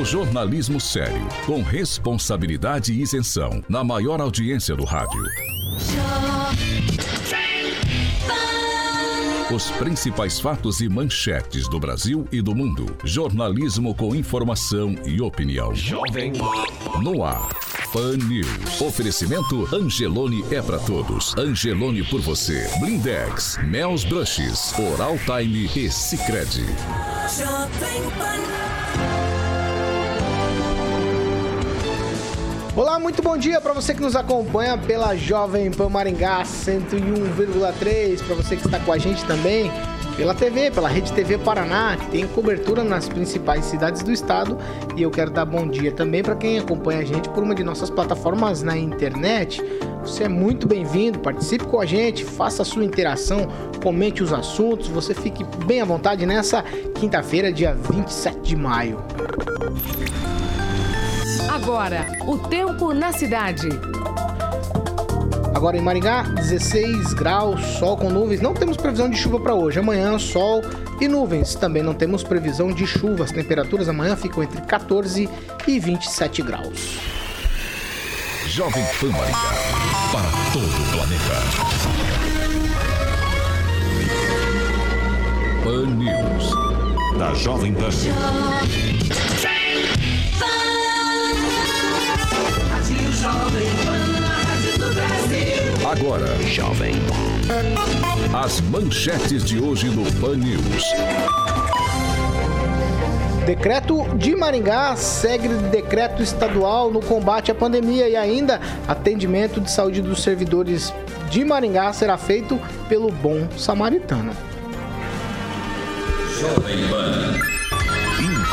O jornalismo sério, com responsabilidade e isenção, na maior audiência do rádio. Os principais fatos e manchetes do Brasil e do mundo. Jornalismo com informação e opinião. Jovem No ar. Pan News. Oferecimento Angelone é pra todos. Angelone por você. Blindex, Mel's Brushes, Oral Time e Pan. Olá, muito bom dia para você que nos acompanha pela Jovem Pan Maringá 101,3, para você que está com a gente também pela TV, pela Rede TV Paraná, que tem cobertura nas principais cidades do estado. E eu quero dar bom dia também para quem acompanha a gente por uma de nossas plataformas na internet. Você é muito bem-vindo, participe com a gente, faça a sua interação, comente os assuntos, você fique bem à vontade nessa quinta-feira, dia 27 de maio. Agora, o tempo na cidade. Agora em Maringá, 16 graus, sol com nuvens. Não temos previsão de chuva para hoje. Amanhã, sol e nuvens. Também não temos previsão de chuva. As temperaturas amanhã ficam entre 14 e 27 graus. Jovem Pan Maringá. Para todo o planeta. Pan News. Da Jovem Pan. Jovem Pan, do Brasil. Agora, Jovem. As manchetes de hoje no Pan News. Decreto de Maringá segue decreto estadual no combate à pandemia e ainda atendimento de saúde dos servidores de Maringá será feito pelo Bom Samaritano. Jovem Pan.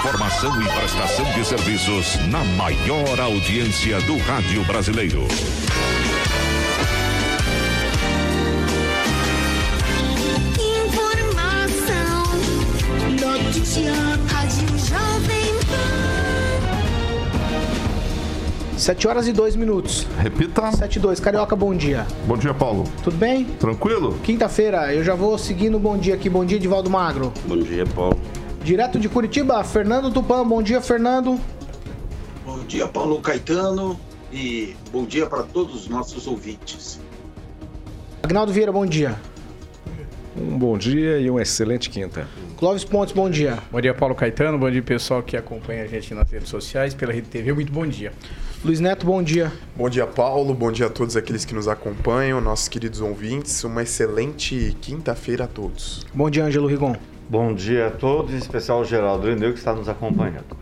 Informação e prestação de serviços na maior audiência do rádio brasileiro. 7 horas e 2 minutos. Repita. 7 e 2. Carioca, bom dia. Bom dia, Paulo. Tudo bem? Tranquilo? Quinta-feira, eu já vou seguindo o bom dia aqui. Bom dia, Divaldo Magro. Bom dia, Paulo. Direto de Curitiba, Fernando Tupan. Bom dia, Fernando. Bom dia, Paulo Caetano, e bom dia para todos os nossos ouvintes. Agnaldo Vieira, bom dia. Um bom dia e uma excelente quinta. Clóvis Pontes, bom dia. Bom dia, Paulo Caetano. Bom dia, pessoal que acompanha a gente nas redes sociais, pela Rede TV. Muito bom dia. Luiz Neto, bom dia. Bom dia, Paulo. Bom dia a todos aqueles que nos acompanham, nossos queridos ouvintes. Uma excelente quinta-feira a todos. Bom dia, Ângelo Rigon. Bom dia a todos, em especial o Geraldo Ineu que está nos acompanhando.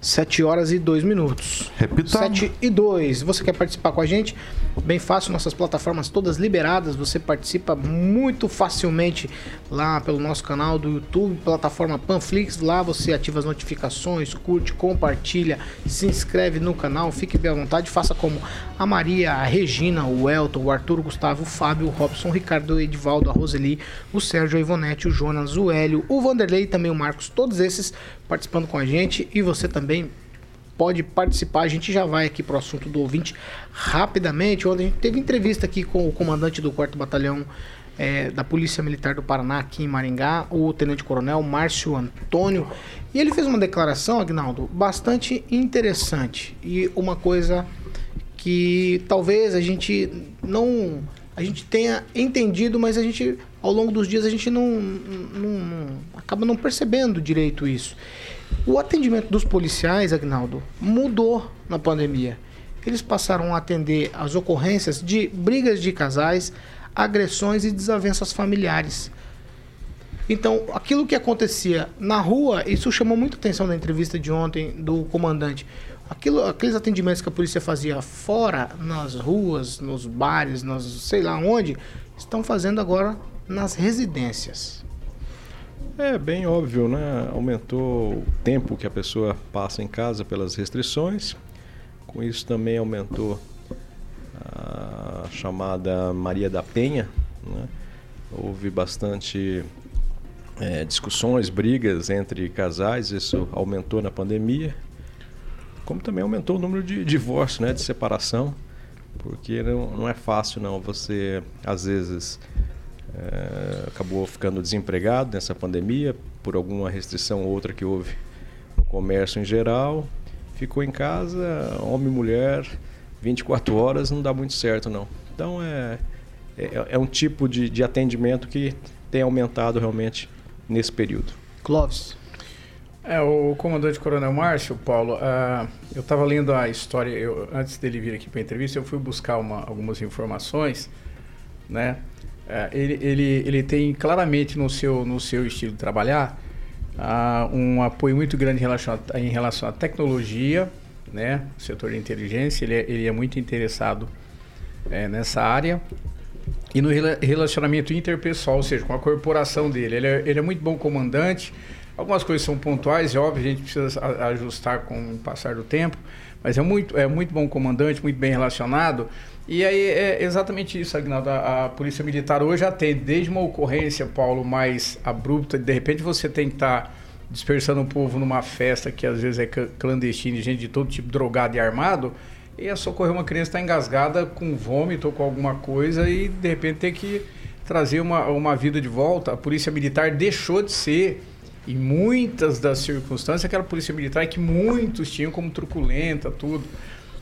7 horas e 2 minutos. Repita. 7 e 2. Você quer participar com a gente? Bem fácil, nossas plataformas todas liberadas. Você participa muito facilmente lá pelo nosso canal do YouTube, plataforma Panflix. Lá você ativa as notificações, curte, compartilha, se inscreve no canal. Fique bem à vontade. Faça como a Maria, a Regina, o Elton, o Arthur, o Gustavo, o Fábio, o Robson, o Ricardo, o Edivaldo, a Roseli, o Sérgio, a Ivonete, o Jonas, o Hélio, o Vanderlei também o Marcos. Todos esses participando com a gente. E você também pode participar. A gente já vai aqui pro assunto do ouvinte rapidamente. Ontem a gente teve entrevista aqui com o comandante do 4 Batalhão eh, da Polícia Militar do Paraná, aqui em Maringá, o Tenente Coronel Márcio Antônio. E ele fez uma declaração, Agnaldo, bastante interessante. E uma coisa que talvez a gente não a gente tenha entendido, mas a gente ao longo dos dias a gente não, não- não- acaba não percebendo direito isso. O atendimento dos policiais, Agnaldo, mudou na pandemia. Eles passaram a atender as ocorrências de brigas de casais, agressões e desavenças familiares. Então, aquilo que acontecia na rua, isso chamou muita atenção na entrevista de ontem do comandante. Aquilo, aqueles atendimentos que a polícia fazia fora, nas ruas, nos bares, nos, sei lá onde, estão fazendo agora nas residências? É bem óbvio, né? Aumentou o tempo que a pessoa passa em casa pelas restrições. Com isso também aumentou a chamada Maria da Penha. Né? Houve bastante é, discussões, brigas entre casais, isso aumentou na pandemia. Como também aumentou o número de divórcios, né? de separação, porque não, não é fácil não. Você às vezes é, acabou ficando desempregado nessa pandemia por alguma restrição ou outra que houve no comércio em geral, ficou em casa, homem e mulher, 24 horas não dá muito certo não. Então é, é, é um tipo de, de atendimento que tem aumentado realmente nesse período. Clóvis. É, o comandante Coronel Márcio, Paulo, uh, eu estava lendo a história, eu, antes dele vir aqui para a entrevista, eu fui buscar uma, algumas informações, né? Uh, ele, ele, ele tem claramente no seu, no seu estilo de trabalhar uh, um apoio muito grande em relação, a, em relação à tecnologia, né? Setor de inteligência, ele é, ele é muito interessado é, nessa área e no relacionamento interpessoal, ou seja, com a corporação dele. Ele é, ele é muito bom comandante. Algumas coisas são pontuais, é óbvio, a gente precisa ajustar com o passar do tempo, mas é muito, é muito bom comandante, muito bem relacionado. E aí é exatamente isso, Agnaldo. A, a Polícia Militar hoje atende desde uma ocorrência, Paulo, mais abrupta, de repente você que estar tá dispersando o povo numa festa que às vezes é clandestina, gente de todo tipo drogado e armado, e é socorrer uma criança está engasgada com vômito ou com alguma coisa e de repente ter que trazer uma, uma vida de volta. A polícia militar deixou de ser, em muitas das circunstâncias, aquela polícia militar que muitos tinham como truculenta, tudo.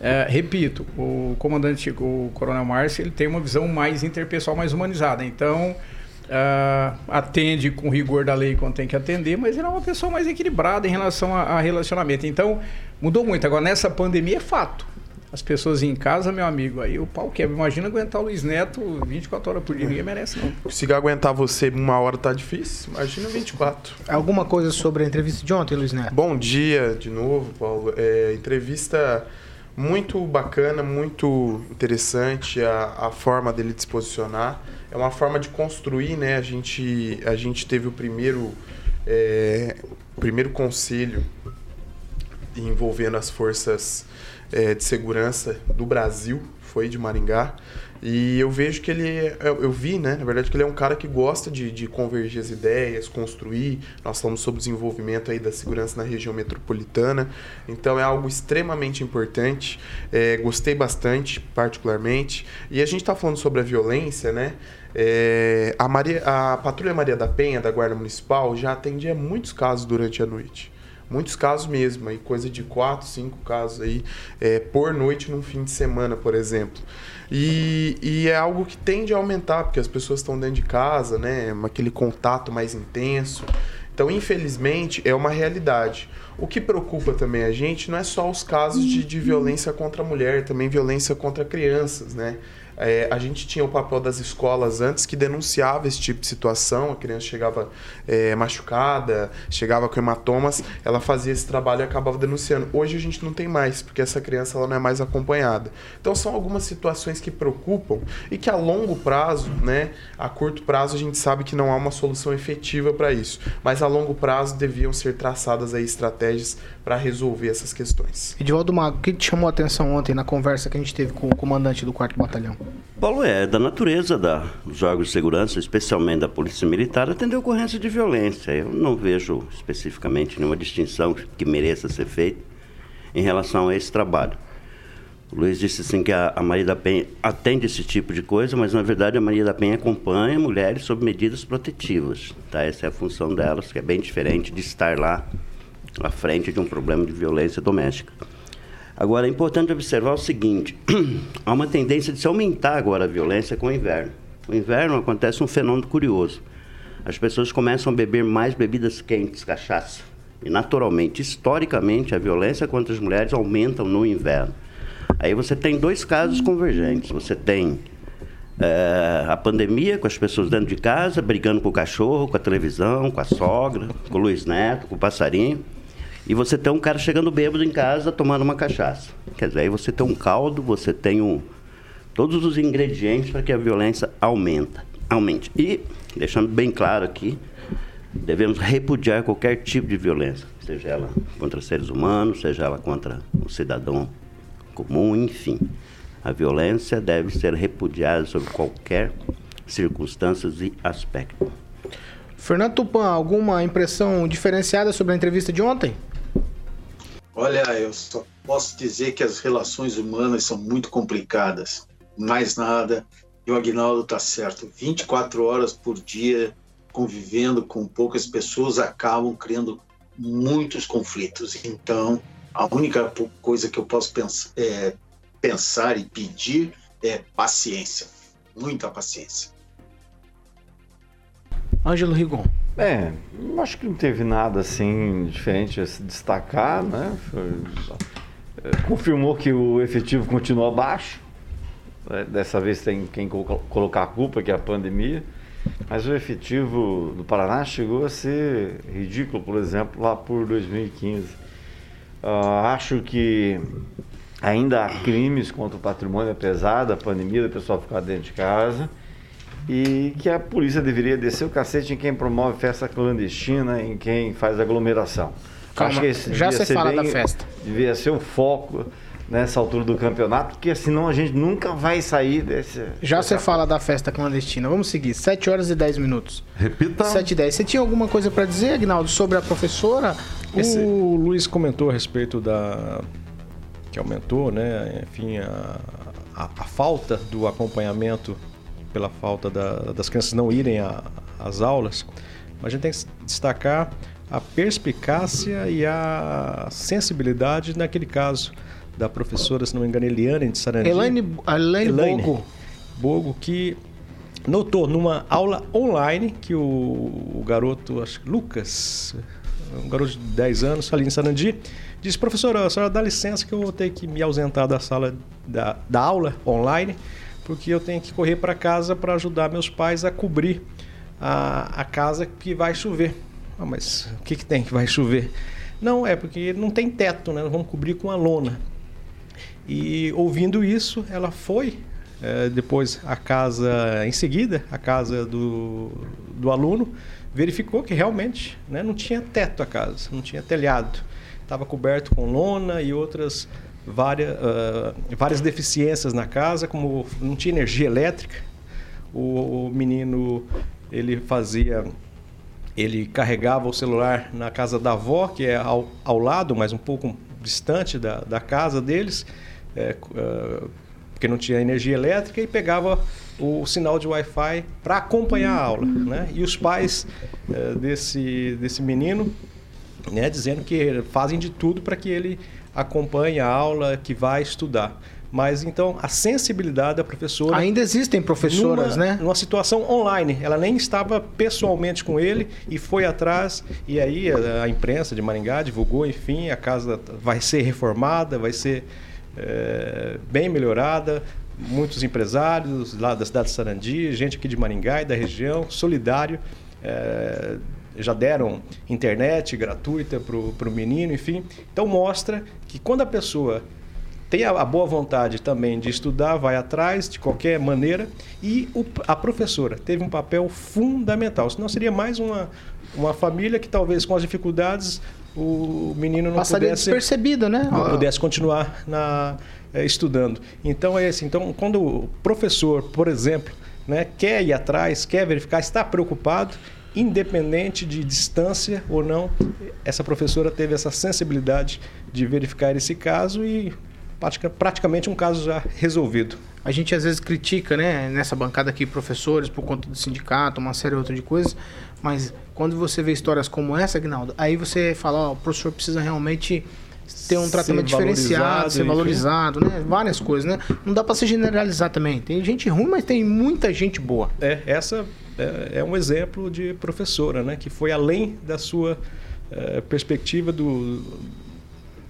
É, repito, o comandante, o coronel Márcio, ele tem uma visão mais interpessoal, mais humanizada. Então, uh, atende com rigor da lei quando tem que atender, mas ele é uma pessoa mais equilibrada em relação a, a relacionamento. Então, mudou muito. Agora, nessa pandemia é fato as pessoas em casa, meu amigo, aí o pau quebra. Imagina aguentar o Luiz Neto 24 horas por dia, ninguém merece não. Se aguentar você uma hora tá difícil, imagina 24. Alguma coisa sobre a entrevista de ontem, Luiz Neto? Bom dia de novo, Paulo. É, entrevista muito bacana, muito interessante a, a forma dele se posicionar. É uma forma de construir, né? A gente, a gente teve o primeiro, é, o primeiro conselho envolvendo as forças é, de segurança do Brasil, foi de Maringá. E eu vejo que ele, eu, vi, né, na verdade, que ele é um cara que gosta de, de convergir as ideias, construir. Nós falamos sobre o desenvolvimento aí da segurança na região metropolitana, então é algo extremamente importante. É, gostei bastante, particularmente. E a gente está falando sobre a violência, né? É, a, Maria, a Patrulha Maria da Penha, da Guarda Municipal, já atendia muitos casos durante a noite. Muitos casos mesmo, aí coisa de quatro, cinco casos aí é, por noite num fim de semana, por exemplo. E, e é algo que tende a aumentar, porque as pessoas estão dentro de casa, né? Aquele contato mais intenso. Então, infelizmente, é uma realidade. O que preocupa também a gente não é só os casos de, de violência contra a mulher, também violência contra crianças, né? É, a gente tinha o papel das escolas antes que denunciava esse tipo de situação, a criança chegava é, machucada, chegava com hematomas, ela fazia esse trabalho e acabava denunciando. Hoje a gente não tem mais, porque essa criança ela não é mais acompanhada. Então são algumas situações que preocupam e que a longo prazo, né, a curto prazo a gente sabe que não há uma solução efetiva para isso, mas a longo prazo deviam ser traçadas aí estratégias para resolver essas questões. Edivaldo Mago, o que te chamou a atenção ontem na conversa que a gente teve com o comandante do 4 Batalhão? Paulo, é da natureza da, dos órgãos de segurança, especialmente da Polícia Militar, atender ocorrência de violência. Eu não vejo especificamente nenhuma distinção que mereça ser feita em relação a esse trabalho. O Luiz disse assim que a, a Maria da Penha atende esse tipo de coisa, mas na verdade a Maria da Penha acompanha mulheres sob medidas protetivas. Tá? Essa é a função delas, que é bem diferente de estar lá à frente de um problema de violência doméstica. Agora, é importante observar o seguinte: há uma tendência de se aumentar agora a violência com o inverno. No inverno acontece um fenômeno curioso. As pessoas começam a beber mais bebidas quentes, cachaça. E, naturalmente, historicamente, a violência contra as mulheres aumenta no inverno. Aí você tem dois casos convergentes. Você tem é, a pandemia, com as pessoas dentro de casa, brigando com o cachorro, com a televisão, com a sogra, com o Luiz Neto, com o passarinho e você tem um cara chegando bêbado em casa tomando uma cachaça. Quer dizer, aí você tem um caldo, você tem um, todos os ingredientes para que a violência aumenta. aumente. E, deixando bem claro aqui, devemos repudiar qualquer tipo de violência, seja ela contra seres humanos, seja ela contra um cidadão comum, enfim. A violência deve ser repudiada sob qualquer circunstância e aspecto. Fernando Tupan, alguma impressão diferenciada sobre a entrevista de ontem? Olha, eu só posso dizer que as relações humanas são muito complicadas. Mais nada. E o Agnaldo está certo. 24 horas por dia convivendo com poucas pessoas acabam criando muitos conflitos. Então, a única coisa que eu posso pensar, é, pensar e pedir é paciência. Muita paciência. Ângelo Rigon. É, acho que não teve nada assim diferente a se destacar, né? Foi, é, confirmou que o efetivo continua baixo. Né? Dessa vez tem quem colocar a culpa, que é a pandemia. Mas o efetivo do Paraná chegou a ser ridículo, por exemplo, lá por 2015. Uh, ah, acho que ainda há crimes contra o patrimônio, apesar da pandemia, do pessoal ficar dentro de casa e que a polícia deveria descer o cacete em quem promove festa clandestina, em quem faz aglomeração. Calma, Acho que esse já você fala bem, da festa. Devia ser o foco nessa altura do campeonato, porque senão a gente nunca vai sair desse. Já você fala da festa clandestina. Vamos seguir. 7 horas e 10 minutos. Repita. 7 e 10. Você tinha alguma coisa para dizer, Agnaldo, sobre a professora? Esse... O Luiz comentou a respeito da. que aumentou, né? Enfim, a, a, a falta do acompanhamento pela falta da, das crianças não irem às aulas, mas a gente tem que destacar a perspicácia e a sensibilidade naquele caso da professora, se não me engano, Eliane de Sarandi. Elaine, Elaine, Elaine Bogo. Bogo, que notou numa aula online que o, o garoto, acho que Lucas, um garoto de 10 anos, ali em Sarandi, disse, professora, a senhora dá licença que eu vou ter que me ausentar da sala da, da aula online porque eu tenho que correr para casa para ajudar meus pais a cobrir a, a casa que vai chover. Ah, mas o que, que tem que vai chover? Não, é porque não tem teto, né? Nós vamos cobrir com a lona. E ouvindo isso, ela foi é, depois a casa, em seguida, a casa do, do aluno, verificou que realmente né, não tinha teto a casa, não tinha telhado. Estava coberto com lona e outras várias, uh, várias deficiências na casa, como não tinha energia elétrica. O, o, menino ele fazia, ele carregava o celular na casa da avó, que é ao, ao lado, mas um pouco distante da, da casa deles, é, uh, porque não tinha energia elétrica, e pegava o, o sinal de Wi-Fi para acompanhar a aula. Né? E os pais uh, desse, desse menino né, dizendo que fazem de tudo para que ele acompanhe a aula, que vai estudar. Mas então a sensibilidade da professora. Ainda existem professoras, numa, né? Numa situação online. Ela nem estava pessoalmente com ele e foi atrás. E aí a, a imprensa de Maringá divulgou, enfim, a casa vai ser reformada, vai ser é, bem melhorada. Muitos empresários lá da cidade de Sarandi, gente aqui de Maringá e da região, solidário. É, já deram internet gratuita para o menino, enfim. Então mostra que quando a pessoa tem a, boa vontade também de estudar, vai atrás de qualquer maneira e o, a professora teve um papel fundamental. Senão seria mais uma, uma família que talvez com as dificuldades o menino não Passaria pudesse despercebido, né? Não pudesse continuar na, é, estudando. Então é esse. Então quando o professor, por exemplo, né, quer ir atrás, quer verificar, está preocupado, independente de distância ou não, essa professora teve essa sensibilidade de verificar esse caso e praticamente um caso já resolvido. A gente às vezes critica, né, nessa bancada aqui, professores por conta do sindicato, uma série outra de coisas, mas quando você vê histórias como essa, Agnaldo, aí você fala, ó, o professor precisa realmente ter um tratamento ser diferenciado, ser valorizado, né? Várias coisas, né? Não dá para se generalizar também. Tem gente ruim, mas tem muita gente boa. É, essa é, é um exemplo de professora, né? Que foi além da sua é, perspectiva do...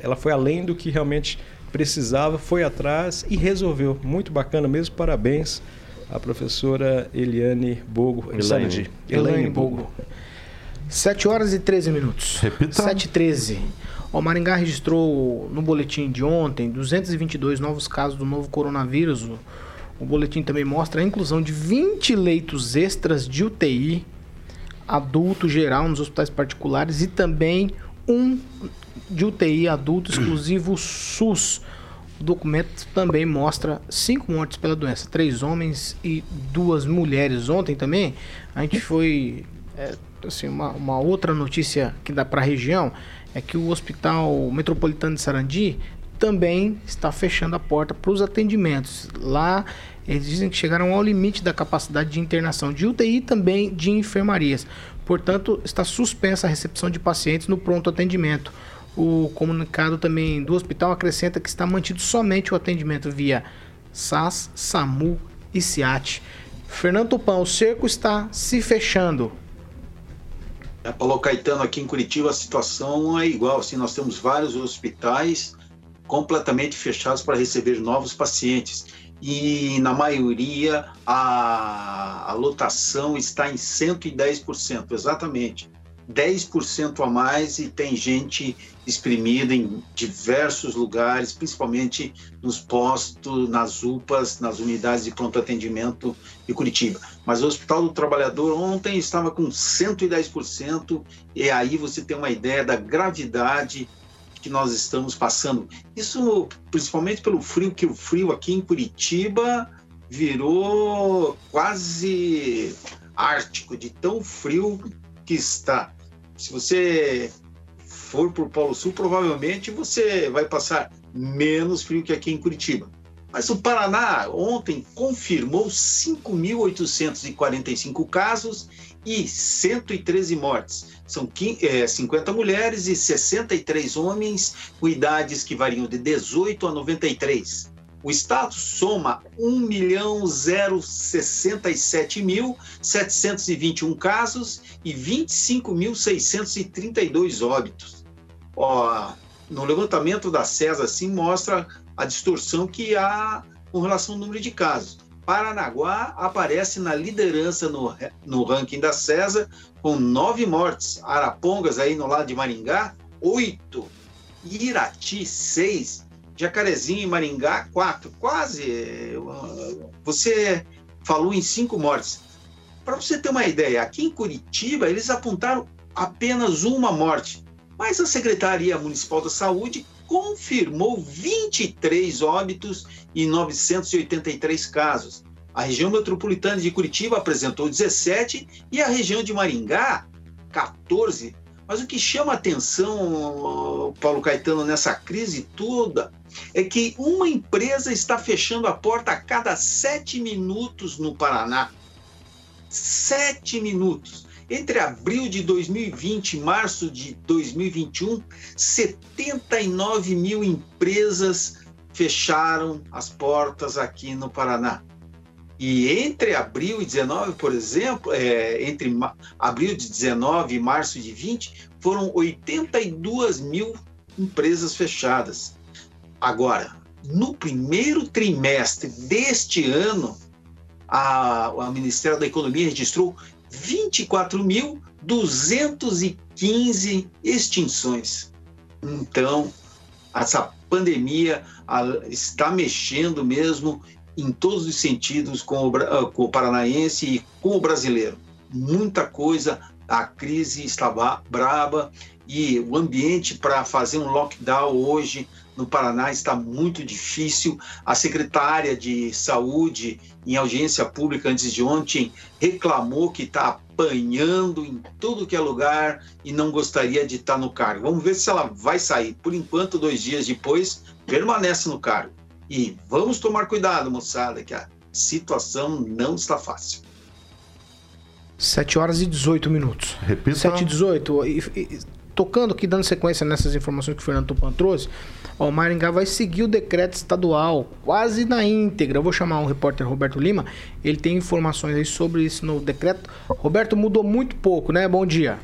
Ela foi além do que realmente precisava, foi atrás e resolveu. Muito bacana mesmo, parabéns à professora Eliane Bogo. Elaine. Elaine Bogo. 7 horas e 13 minutos. Repita. 7 e 13. O Maringá registrou no boletim de ontem 222 novos casos do novo coronavírus, O boletim também mostra a inclusão de 20 leitos extras de UTI adulto geral nos hospitais particulares e também um de UTI adulto exclusivo SUS. O documento também mostra cinco mortes pela doença, três homens e duas mulheres. Ontem também a gente foi é, assim uma, uma outra notícia que dá para a região é que o Hospital Metropolitano de Sarandi também está fechando a porta para os atendimentos. Lá eles dizem que chegaram ao limite da capacidade de internação de UTI e também de enfermarias. Portanto, está suspensa a recepção de pacientes no pronto atendimento. O comunicado também do hospital acrescenta que está mantido somente o atendimento via SAS, SAMU e SIAT. Fernando Tupan, o cerco está se fechando. É, Paulo Caetano, aqui em Curitiba a situação é igual. Assim, nós temos vários hospitais completamente fechados para receber novos pacientes. E na maioria a, a lotação está em 110%, exatamente. 10% a mais e tem gente exprimida em diversos lugares, principalmente nos postos, nas UPAs, nas unidades de pronto atendimento de Curitiba. Mas o Hospital do Trabalhador ontem estava com 110%, e aí você tem uma ideia da gravidade que nós estamos passando. Isso principalmente pelo frio, que o frio aqui em Curitiba virou quase ártico, de tão frio que está. Se você for para o Polo Sul, provavelmente você vai passar menos frio que aqui em Curitiba. Mas o Paraná ontem confirmou 5.845 casos e 113 mortes. São 50 é, mulheres e 63 homens com idades que variam de 18 a 93. O Estado soma 1.067.721 casos e 25.632 óbitos. Ó, no levantamento da CESA, assim, mostra a distorção que há com relação ao número de casos. Paranaguá aparece na liderança no, no ranking da CESA com nove mortes. Arapongas, aí no lado de Maringá, oito. Irati, seis. Jacarezinho e Maringá, quatro. Quase. Você falou em cinco mortes. Para você ter uma ideia, aqui em Curitiba eles apontaram apenas uma morte, mas a Secretaria Municipal da Saúde confirmou 23 óbitos e 983 casos. A região metropolitana de Curitiba apresentou 17 e a região de Maringá, 14. Mas o que chama atenção, Paulo Caetano, nessa crise toda, é que uma empresa está fechando a porta a cada sete minutos no Paraná. Sete minutos. Entre abril de 2020 e março de 2021, 79 mil empresas fecharam as portas aqui no Paraná. E entre abril e 19, por exemplo, é, entre abril de 19 e março de 20, foram 82 mil empresas fechadas. Agora, no primeiro trimestre deste ano, a, a Ministério da Economia registrou 24.215 extinções. Então, essa pandemia está mexendo mesmo em todos os sentidos com o, com o paranaense e com o brasileiro. Muita coisa, a crise está braba e o ambiente para fazer um lockdown hoje no Paraná está muito difícil. A secretária de Saúde, em audiência pública antes de ontem, reclamou que está apanhando em tudo que é lugar e não gostaria de estar no cargo. Vamos ver se ela vai sair. Por enquanto, dois dias depois, permanece no cargo. E vamos tomar cuidado, moçada, que a situação não está fácil. 7 horas e 18 minutos. Repita. 7 e 18. E, e, tocando aqui, dando sequência nessas informações que o Fernando Tupan trouxe, ó, o Maringá vai seguir o decreto estadual quase na íntegra. Eu vou chamar o repórter Roberto Lima, ele tem informações aí sobre isso no decreto. Roberto, mudou muito pouco, né? Bom dia.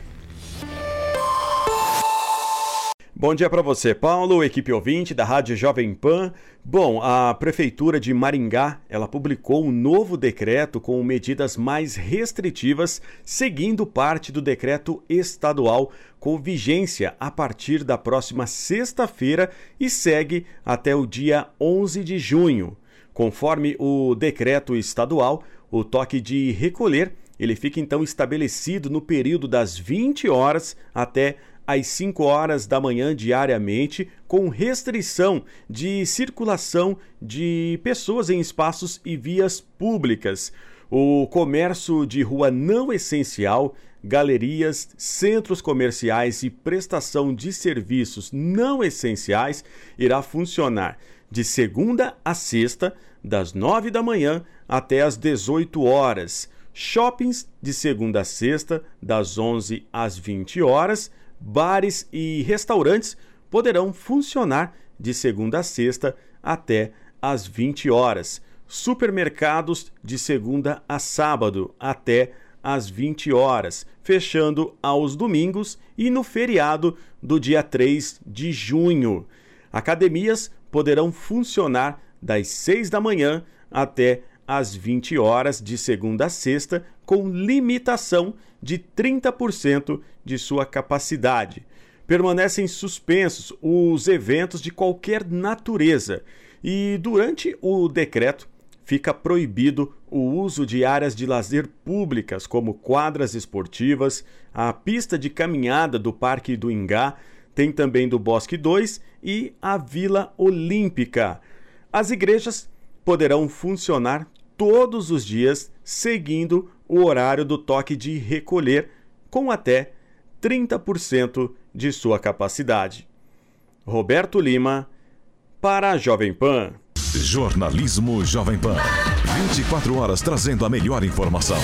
Bom dia para você, Paulo, equipe ouvinte da Rádio Jovem Pan. Bom, a prefeitura de Maringá, ela publicou um novo decreto com medidas mais restritivas, seguindo parte do decreto estadual com vigência a partir da próxima sexta-feira e segue até o dia 11 de junho. Conforme o decreto estadual, o toque de recolher ele fica então estabelecido no período das 20 horas até às 5 horas da manhã diariamente, com restrição de circulação de pessoas em espaços e vias públicas. O comércio de rua não essencial, galerias, centros comerciais e prestação de serviços não essenciais irá funcionar de segunda a sexta, das 9 da manhã até as 18 horas. Shoppings de segunda a sexta, das 11 às 20 horas bares e restaurantes poderão funcionar de segunda a sexta até às 20 horas. Supermercados de segunda a sábado até às 20 horas, fechando aos domingos e no feriado do dia 3 de junho. Academias poderão funcionar das 6 da manhã até às 20 horas de segunda a sexta, com limitação de 30% de sua capacidade. Permanecem suspensos os eventos de qualquer natureza e, durante o decreto, fica proibido o uso de áreas de lazer públicas, como quadras esportivas, a pista de caminhada do Parque do Ingá, tem também do Bosque 2 e a Vila Olímpica. As igrejas poderão funcionar todos os dias, seguindo o horário do toque de recolher, com até 30% de sua capacidade. Roberto Lima, para a Jovem Pan. Jornalismo Jovem Pan. 24 horas trazendo a melhor informação.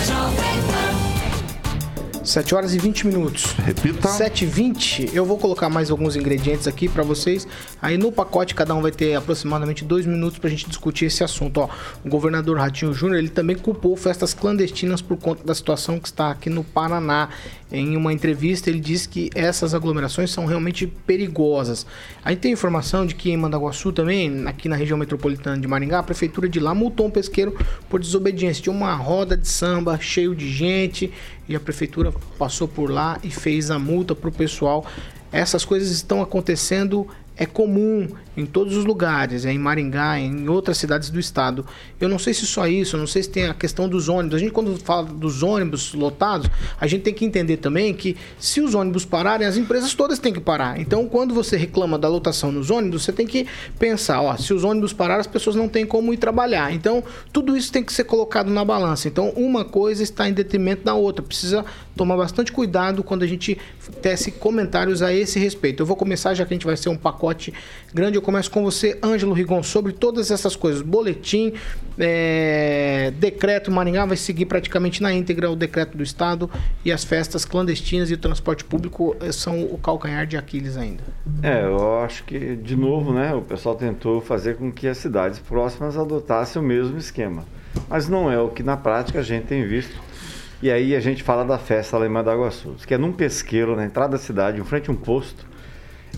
7 horas e 20 minutos. Repita. 7 e 20. Eu vou colocar mais alguns ingredientes aqui para vocês. Aí no pacote cada um vai ter aproximadamente dois minutos para a gente discutir esse assunto. Ó, o governador Ratinho Júnior ele também culpou festas clandestinas por conta da situação que está aqui no Paraná. Em uma entrevista ele disse que essas aglomerações são realmente perigosas. Aí tem informação de que em Mandaguaçu também, aqui na região metropolitana de Maringá, a prefeitura de lá multou um pesqueiro por desobediência. Tinha uma roda de samba cheio de gente e a prefeitura passou por lá e fez a multa para o pessoal. Essas coisas estão acontecendo é comum em todos os lugares, é em Maringá, em outras cidades do estado. Eu não sei se só isso, não sei se tem a questão dos ônibus. A gente, quando fala dos ônibus lotados, a gente tem que entender também que se os ônibus pararem, as empresas todas têm que parar. Então, quando você reclama da lotação nos ônibus, você tem que pensar: ó, se os ônibus pararem, as pessoas não têm como ir trabalhar. Então, tudo isso tem que ser colocado na balança. Então, uma coisa está em detrimento da outra. Precisa tomar bastante cuidado quando a gente tece comentários a esse respeito. Eu vou começar, já que a gente vai ser um pacote grande, eu começo com você, Ângelo Rigon, sobre todas essas coisas. Boletim, é, decreto, Maringá vai seguir praticamente na íntegra o decreto do Estado e as festas clandestinas e o transporte público eh, são o calcanhar de Aquiles ainda. É, eu acho que, de novo, né, o pessoal tentou fazer com que as cidades próximas adotassem o mesmo esquema. Mas não é o que na prática a gente tem visto. E aí a gente fala da festa lá em Madaguaçu, que é num pesqueiro, na entrada da cidade, em frente a um posto,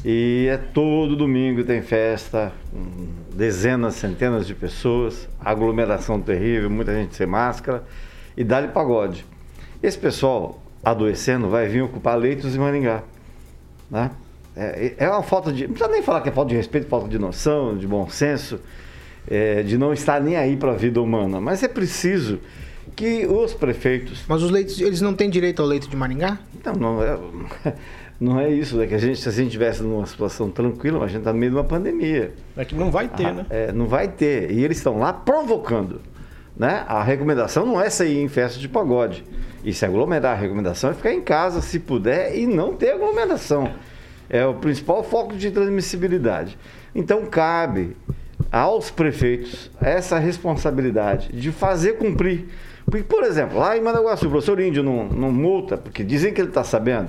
e é todo domingo tem festa, dezenas, centenas de pessoas, aglomeração terrível, muita gente sem máscara e dá-lhe pagode. Esse pessoal adoecendo vai vir ocupar leitos em Maringá. Né? É, é uma falta de. Não precisa nem falar que é falta de respeito, falta de noção, de bom senso, é, de não estar nem aí para a vida humana. Mas é preciso que os prefeitos. Mas os leitos, eles não têm direito ao leito de Maringá? Não, não é. Não é isso, é que a gente, se a gente tivesse numa situação tranquila, a gente está no meio de uma pandemia. É que não vai ter, Ah, né? É, não vai ter. E eles estão lá provocando. Né? A recomendação não é sair em festa de pagode e se aglomerar. A recomendação é ficar em casa, se puder, e não ter aglomeração. É o principal foco de transmissibilidade. Então, cabe aos prefeitos essa responsabilidade de fazer cumprir. Porque, por exemplo, lá em Managuaçu, o professor Índio não, não multa, porque dizem que ele está sabendo,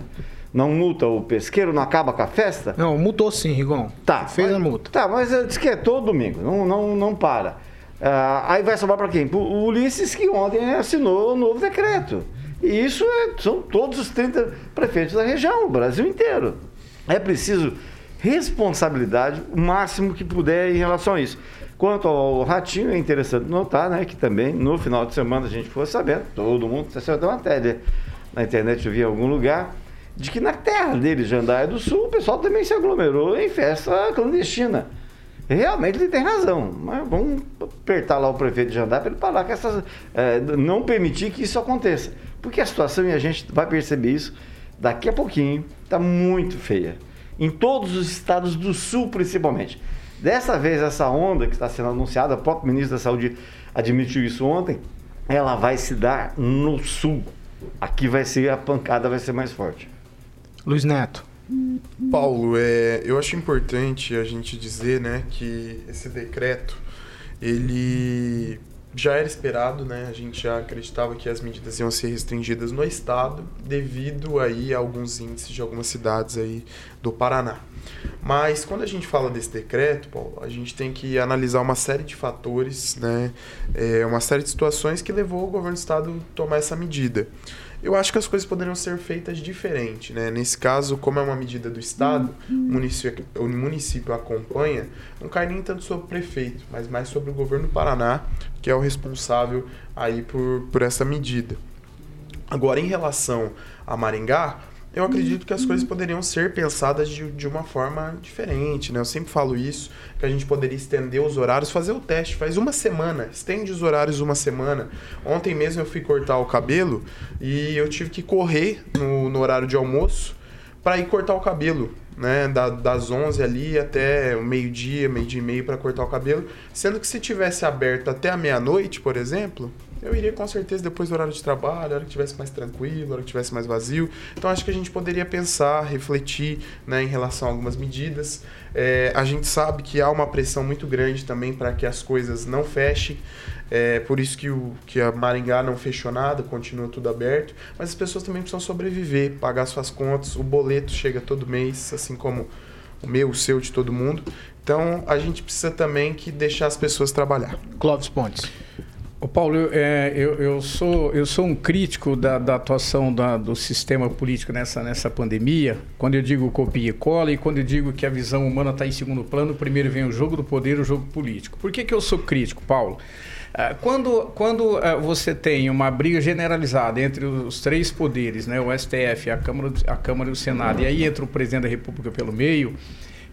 não multa o pesqueiro, não acaba com a festa? Não, multou sim, Rigon. Tá. Fez mas, a multa. Tá, mas disse que é todo domingo, não, não, não para. Ah, aí vai sobrar para quem? Pro Ulisses, que ontem assinou o novo decreto. E isso é- são todos os 30 prefeitos da região, o Brasil inteiro. É preciso responsabilidade o máximo que puder em relação a isso. Quanto ao Ratinho, é interessante notar né, que também no final de semana a gente ficou sabendo, todo mundo, saiu da matéria na internet, eu vi em algum lugar, de que na terra dele, Jandaia do Sul, o pessoal também se aglomerou em festa clandestina. Realmente ele tem razão, mas vamos apertar lá o prefeito de Jandar para ele parar essas. É, não permitir que isso aconteça. Porque a situação, e a gente vai perceber isso daqui a pouquinho, está muito feia. Em todos os estados do sul, principalmente. Dessa vez, essa onda que está sendo anunciada, o próprio ministro da Saúde admitiu isso ontem, ela vai se dar no sul. Aqui vai ser a pancada, vai ser mais forte. Luiz Neto. Paulo, é, eu acho importante a gente dizer né, que esse decreto ele já era esperado, né? A gente já acreditava que as medidas iam ser restringidas no estado devido aí a alguns índices de algumas cidades aí do Paraná. Mas quando a gente fala desse decreto, Paulo, a gente tem que analisar uma série de fatores, né? É, uma série de situações que levou o governo do estado a tomar essa medida. Eu acho que as coisas poderiam ser feitas diferente, né? Nesse caso, como é uma medida do Estado, o município, o município acompanha, não cai nem tanto sobre o prefeito, mas mais sobre o governo do Paraná, que é o responsável aí por, por essa medida. Agora, em relação a Maringá, eu acredito que as coisas poderiam ser pensadas de, de uma forma diferente, né? Eu sempre falo isso, que a gente poderia estender os horários, fazer o teste, faz uma semana, estende os horários uma semana. Ontem mesmo eu fui cortar o cabelo e eu tive que correr no, no horário de almoço para ir cortar o cabelo, né? Da, das 11 ali até o meio-dia, meio-dia e meio para cortar o cabelo. Sendo que se tivesse aberto até a meia-noite, por exemplo, eu iria com certeza depois do horário de trabalho, hora que tivesse mais tranquilo, hora que tivesse mais vazio. Então acho que a gente poderia pensar, refletir né, em relação a algumas medidas. É, a gente sabe que há uma pressão muito grande também para que as coisas não fechem. É por isso que, o, que a Maringá não fechou nada, continua tudo aberto. Mas as pessoas também precisam sobreviver, pagar suas contas. O boleto chega todo mês, assim como o meu, o seu, de todo mundo. Então a gente precisa também que deixar as pessoas trabalhar. Clóvis Pontes. Ô Paulo, eu, é, eu, eu, sou, eu sou um crítico da, da atuação da, do sistema político nessa, nessa pandemia. Quando eu digo copia e cola e quando eu digo que a visão humana está em segundo plano, primeiro vem o jogo do poder, o jogo político. Por que, que eu sou crítico, Paulo? Ah, quando, quando ah, você tem uma briga generalizada entre os três poderes, né, o STF, a Câmara, a Câmara e o Senado, e aí entra o presidente da República pelo meio,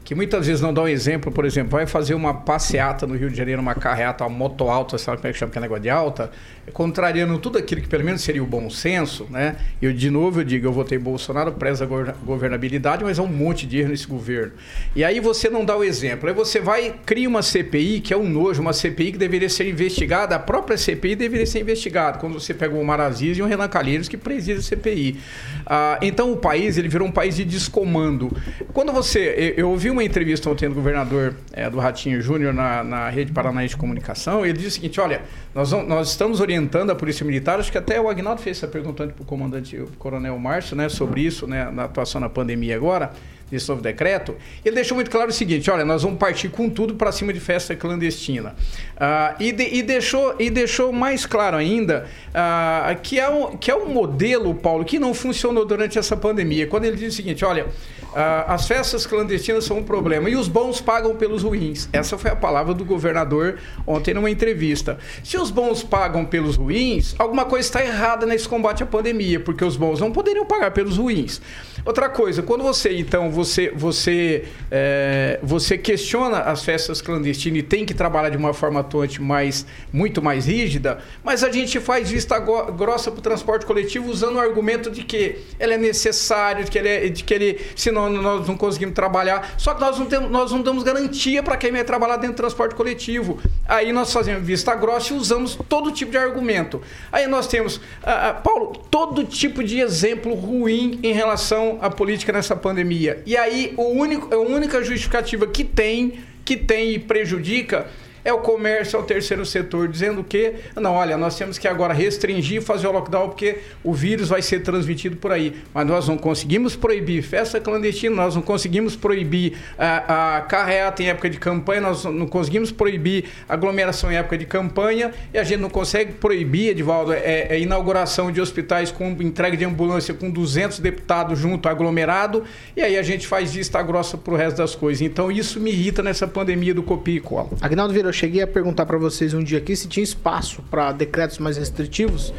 que muitas vezes não dá um exemplo, por exemplo, vai fazer uma passeata no Rio de Janeiro, uma carreata, uma moto alta, sabe como é que chama que é negócio de alta, contrariando tudo aquilo que pelo menos seria o bom senso, né? Eu, de novo, eu digo, eu votei Bolsonaro, preza a governabilidade, mas há um monte de erro nesse governo. E aí você não dá o exemplo. Aí você vai, cria uma CPI, que é um nojo, uma CPI que deveria ser investigada, a própria CPI deveria ser investigada, quando você pega o Omar Aziz e o Renan Calheiros, que preside a CPI. Ah, então o país, ele virou um país de descomando. Quando você, eu, eu ouvi uma entrevista ontem do governador é, do Ratinho Júnior na, na Rede Paranaense de Comunicação, ele disse o seguinte, olha, nós, vamos, nós estamos orientando a Polícia Militar, acho que até o Agnaldo fez essa pergunta para o comandante, o coronel Márcio, né, sobre isso, né, na atuação na pandemia agora, desse novo decreto, ele deixou muito claro o seguinte: olha, nós vamos partir com tudo para cima de festa clandestina. Ah, e, de, e, deixou, e deixou mais claro ainda ah, que, é um, que é um modelo, Paulo, que não funcionou durante essa pandemia. Quando ele diz o seguinte: olha, as festas clandestinas são um problema e os bons pagam pelos ruins. Essa foi a palavra do governador ontem numa entrevista. Se os bons pagam pelos ruins, alguma coisa está errada nesse combate à pandemia, porque os bons não poderiam pagar pelos ruins. Outra coisa, quando você então você você é, você questiona as festas clandestinas e tem que trabalhar de uma forma atuante mais muito mais rígida, mas a gente faz vista grossa para o transporte coletivo usando o argumento de que ele é necessário, de que ele, é, de que ele senão nós não conseguimos trabalhar. Só que nós não temos nós não damos garantia para quem vai trabalhar dentro do transporte coletivo. Aí nós fazemos vista grossa e usamos todo tipo de argumento. Aí nós temos, ah, ah, Paulo, todo tipo de exemplo ruim em relação a política nessa pandemia. E aí, o único, a única justificativa que tem, que tem e prejudica é o comércio, é o terceiro setor, dizendo que, não, olha, nós temos que agora restringir, fazer o lockdown, porque o vírus vai ser transmitido por aí. Mas nós não conseguimos proibir festa clandestina, nós não conseguimos proibir a, a carreata em época de campanha, nós não conseguimos proibir aglomeração em época de campanha, e a gente não consegue proibir, Edvaldo, é, é inauguração de hospitais com entrega de ambulância com 200 deputados junto aglomerado, e aí a gente faz vista grossa pro resto das coisas. Então isso me irrita nessa pandemia do copia e cola. Agnaldo Vieira, cheguei a perguntar para vocês um dia aqui se tinha espaço para decretos mais restritivos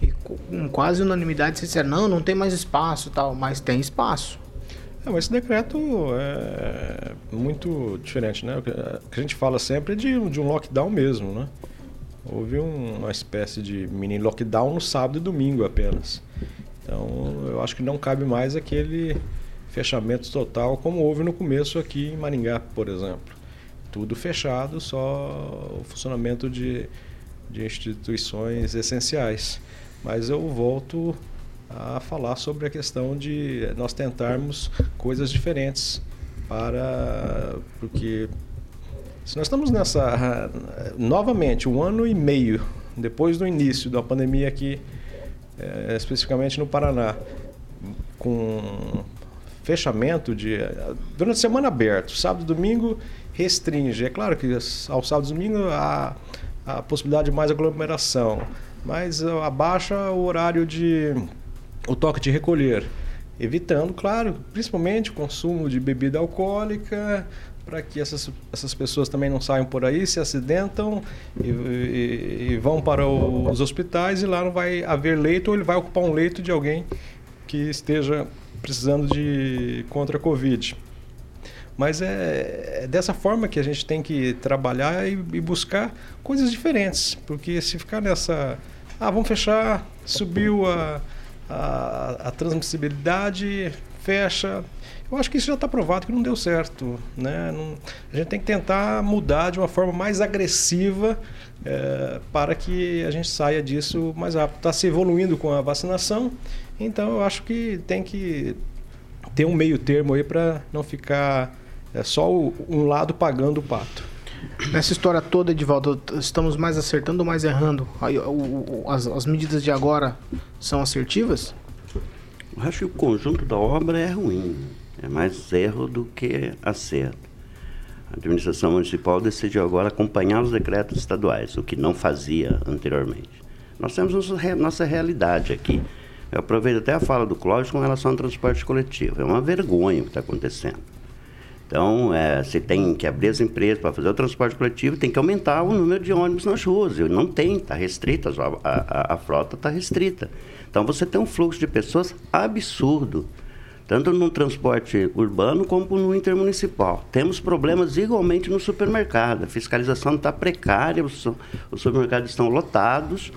e com quase unanimidade vocês disseram, não, não tem mais espaço tal, mas tem espaço. É, mas esse decreto é muito diferente, né? O que a gente fala sempre é de, de um lockdown mesmo, né? Houve um, uma espécie de mini lockdown no sábado e domingo apenas. Então, eu acho que não cabe mais aquele fechamento total como houve no começo aqui em Maringá, por exemplo. Tudo fechado, só o funcionamento de, de instituições essenciais. Mas eu volto a falar sobre a questão de nós tentarmos coisas diferentes para porque se nós estamos nessa novamente um ano e meio depois do início da pandemia aqui é, especificamente no Paraná com fechamento de durante a semana aberto sábado domingo restringe é claro que ao sábado e domingo há a possibilidade de mais aglomeração mas abaixa o horário de o toque de recolher, evitando, claro, principalmente o consumo de bebida alcoólica, para que essas, essas pessoas também não saiam por aí, se acidentam e, e, e vão para o, os hospitais e lá não vai haver leito ou ele vai ocupar um leito de alguém que esteja precisando de contra a Covid. Mas é, é, dessa forma que a gente tem que trabalhar e, e buscar coisas diferentes, porque se ficar nessa, ah, vamos fechar, subiu a a, a transmissibilidade fecha. Eu acho que isso já está provado que não deu certo. Né? Não, a gente tem que tentar mudar de uma forma mais agressiva é, para que a gente saia disso mais rápido. Está se evoluindo com a vacinação, então eu acho que tem que ter um meio termo aí para não ficar é, só o, um lado pagando o pato. Nessa história toda, Edivaldo, estamos mais acertando ou mais errando? As, as medidas de agora são assertivas? Eu acho que o conjunto da obra é ruim. É mais erro do que acerto. A administração municipal decidiu agora acompanhar os decretos estaduais, o que não fazia anteriormente. Nós temos nossa, nossa realidade aqui. Eu aproveito até a fala do Cláudio com relação ao transporte coletivo. É uma vergonha o que está acontecendo. Então, é, você tem que abrir as empresas para fazer o transporte coletivo, tem que aumentar o número de ônibus nas ruas. Não tem, está restrita, a, a, a frota está restrita. Então, você tem um fluxo de pessoas absurdo, tanto no transporte urbano como no intermunicipal. Temos problemas igualmente no supermercado. A fiscalização está precária, os, os supermercados estão lotados.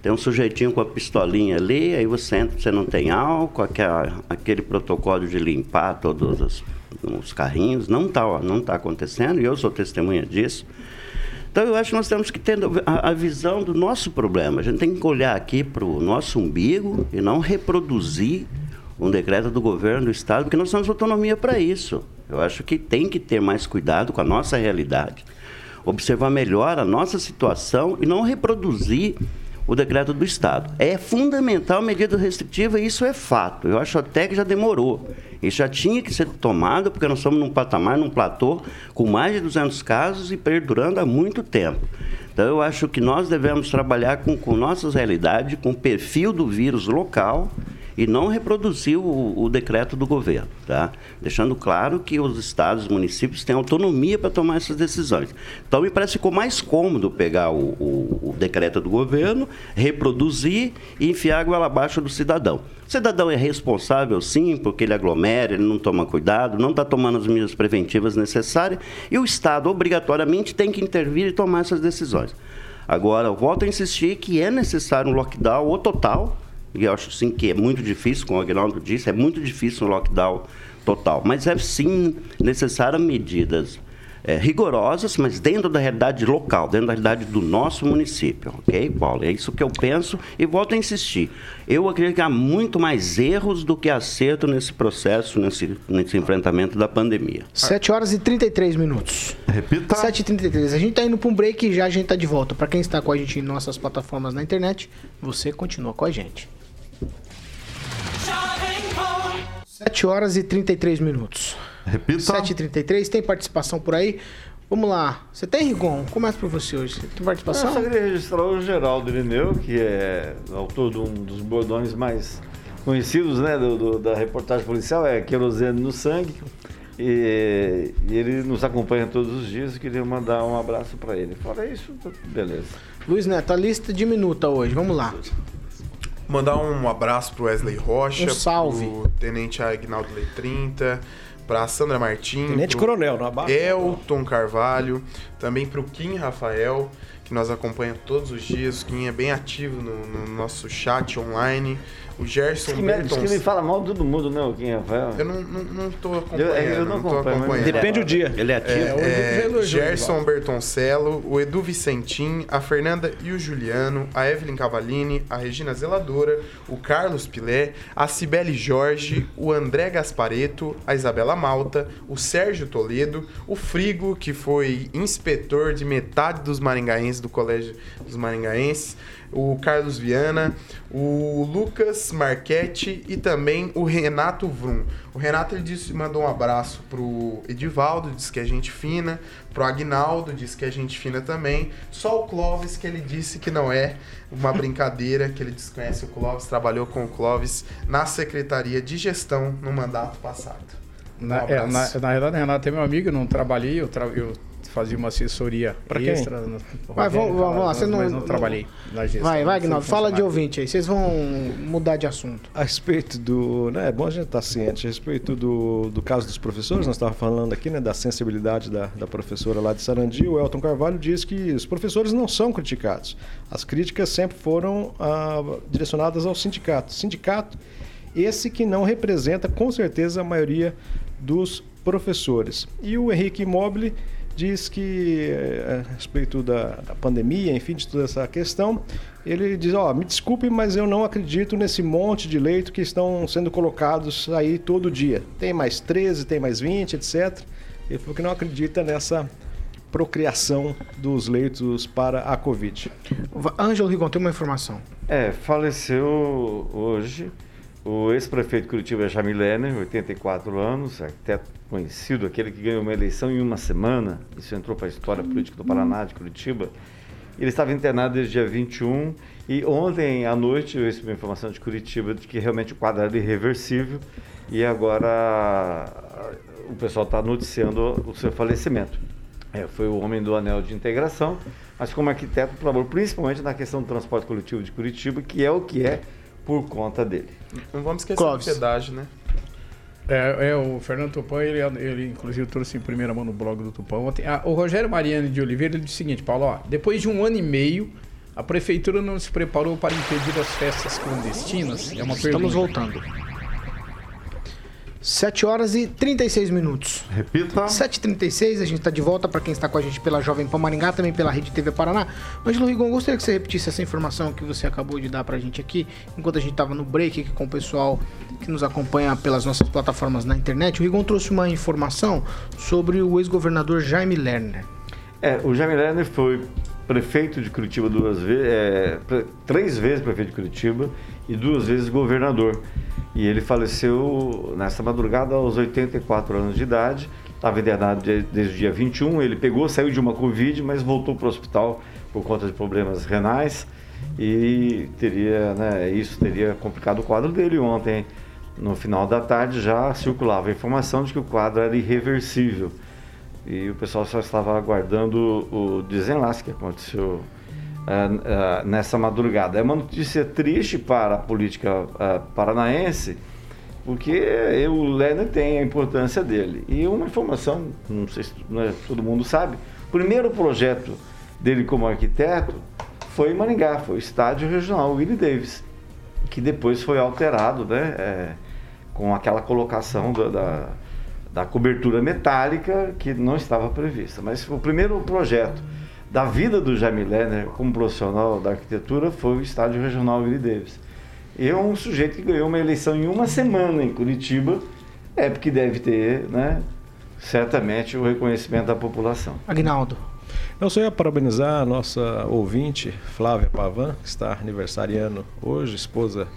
Tem um sujeitinho com a pistolinha ali, aí você entra, você não tem álcool, aquele, protocolo de limpar todos os carrinhos, não está não tá acontecendo, e eu sou testemunha disso. Então, eu acho que nós temos que ter a, a visão do nosso problema. A gente tem que olhar aqui para o nosso umbigo e não reproduzir um decreto do governo do Estado, porque nós temos autonomia para isso. Eu acho que tem que ter mais cuidado com a nossa realidade, observar melhor a nossa situação e não reproduzir o decreto do Estado. É fundamental medida restritiva e isso é fato. Eu acho até que já demorou. Isso já tinha que ser tomado, porque nós estamos num patamar, num platô, com mais de 200 casos e perdurando há muito tempo. Então, eu acho que nós devemos trabalhar com, com nossas realidades, com o perfil do vírus local e não reproduzir o, o, decreto do governo, tá? Deixando claro que os estados, os municípios têm autonomia para tomar essas decisões. Então me parece que ficou mais cômodo pegar o, o, o decreto do governo, reproduzir e enfiar água abaixo do cidadão. O cidadão é responsável, sim, porque ele aglomera, ele não toma cuidado, não está tomando as medidas preventivas necessárias, e o Estado, obrigatoriamente, tem que intervir e tomar essas decisões. Agora, volto a insistir que é necessário um lockdown ou total, e eu acho sim que é muito difícil, como o Aguinaldo disse, é muito difícil um lockdown total. Mas é sim necessário medidas é, rigorosas, mas dentro da realidade local, dentro da realidade do nosso município, ok, Paulo? É isso que eu penso e volto a insistir. Eu acredito que há muito mais erros do que acerto nesse processo, nesse, nesse enfrentamento da pandemia. 7 horas e 33 minutos. Repita. 7 e 33. A gente está indo para um break e já a gente está de volta. Para quem está com a gente em nossas plataformas na internet, você continua com a gente. 7 horas e 33 minutos. Repita. 7 e 33 tem participação por aí? Vamos lá. Você tem, Rigon? Começa por você hoje. Tem participação? Eu só queria registrar o Geraldo Irineu, que é autor de um dos bordões mais conhecidos né, do, do, da reportagem policial, é Querosene no Sangue. E, e, ele nos acompanha todos os dias. Queria mandar um abraço para ele. Fora isso, beleza. Luiz Neto, a lista diminuta hoje. Vamos lá. Mandar um abraço pro Wesley Rocha, Um salve. pro Tenente Agnaldo Lei 30, pra Sandra Martins, Tenente Coronel. Elton Carvalho, também pro Kim Rafael, que nós acompanha todos os dias. O Kim é bem ativo no, no nosso chat online. O Gerson Diz que, me, diz que ele fala mal de todo mundo, né, o Kim Rafael? Eu não, não, não tô acompanhando. Eu- eu não acompanho, mas acompanhando. Depende do dia. Ele é ativo. É, é, Gerson Bertoncello, o Edu Vicentim, a Fernanda e o Juliano, a Evelyn Cavalini, a Regina Zeladora, o Carlos Pilé, a Cibele Jorge, o André Gaspareto, a Isabela Malta, o Sérgio Toledo, o Frigo, que foi inspetor de metade dos maringaenses do Colégio dos Maringaenses, o Carlos Viana, o Lucas Marchetti e também o Renato Vrum. O Renato ele disse, mandou um abraço pro Edivaldo, disse que é gente fina, pro Agnaldo, disse que é gente fina também. Só o Clóvis que ele disse que não é uma brincadeira, que ele desconhece o Clóvis, trabalhou com o Clóvis na Secretaria de Gestão no mandato passado. Na, Um é, na, na verdade, Renato é meu amigo, eu não trabalhei, eu, tra- eu fazia uma assessoria Pra quem? extra. no- Vai, vamos, vamos lá. Você não, mas não trabalhei na gestão. Vai, vai, não Agnaldo. Fala de ouvinte aí. Vocês vão mudar de assunto. A respeito do. Né, é bom a gente estar ciente. A respeito do, do caso dos professores, nós estávamos falando aqui né, da sensibilidade da, da professora lá de Sarandi. O Elton Carvalho diz que os professores não são criticados. As críticas sempre foram ah, direcionadas ao sindicato. Sindicato, esse que não representa com certeza a maioria dos professores. E o Henrique Immobile diz que, eh, a respeito da, da pandemia, enfim, de toda essa questão, ele diz: Ó, me desculpe, mas eu não acredito nesse monte de leito que estão sendo colocados aí todo dia. Tem mais 13, tem mais 20, etc. Ele falou que não acredita nessa procriação dos leitos para a Covid. Ângelo Rigon, tem uma informação. É, faleceu hoje o ex-prefeito de Curitiba, Jamil Lerner, 84 anos, arquiteto conhecido, aquele que ganhou uma eleição em uma semana. Isso entrou para a história política do Paraná, de Curitiba. Ele estava internado desde dia 21 e ontem à noite eu recebi uma informação de Curitiba de que realmente o quadro era irreversível e agora ah, o pessoal está noticiando o seu falecimento. É, foi o homem do anel de integração, mas como arquiteto trabalhou principalmente na questão do transporte coletivo de Curitiba, que é o que é por conta dele. Não vamos esquecer Clóvis. do pedágio, né? É, é, o Fernando Tupan, ele, ele inclusive trouxe em primeira mão no blog do Tupan ontem. Ah, o Rogério Mariano de Oliveira ele disse o seguinte, Paulo, ó, depois de um ano e meio, a prefeitura não se preparou para impedir as festas clandestinas? É uma Estamos pergunta. voltando. 7 horas e 36 minutos. Repita. 7h36, a gente está de volta para quem está com a gente pela Jovem Pan Maringá, também pela Rede TV Paraná. Ângelo Rigon, gostaria que você repetisse essa informação que você acabou de dar para a gente aqui, enquanto a gente estava no break aqui com o pessoal que nos acompanha pelas nossas plataformas na internet. O Rigon trouxe uma informação sobre o ex-governador Jaime Lerner. É, o Jaime Lerner foi prefeito de Curitiba duas vezes, é, três vezes prefeito de Curitiba e duas vezes governador. E ele faleceu nessa madrugada aos 84 anos de idade. Estava internado de- desde o dia 21. Ele pegou, saiu de uma Covid, mas voltou para o hospital por conta de problemas renais. E teria, né, isso teria complicado o quadro dele ontem. No final da tarde já circulava a informação de que o quadro era irreversível e o pessoal só estava aguardando o desenlace que aconteceu ah, ah, nessa madrugada. É uma notícia triste para a política ah, paranaense, porque o Lerner tem a importância dele. E uma informação, não sei se não é- todo mundo sabe, o primeiro projeto dele como arquiteto foi em Maringá, foi o Estádio Regional Willie Davis, que depois foi alterado, né, é, com aquela colocação da- da, da cobertura metálica que não estava prevista. Mas o primeiro projeto da vida do Jaime Lerner como profissional da arquitetura foi o Estádio Regional Willie Davis. E é um sujeito que ganhou uma eleição em uma semana em Curitiba, é porque deve ter, né, certamente, o reconhecimento da população. Agnaldo. Eu só ia parabenizar a nossa ouvinte, Flávia Pavan, que está aniversariando hoje, esposa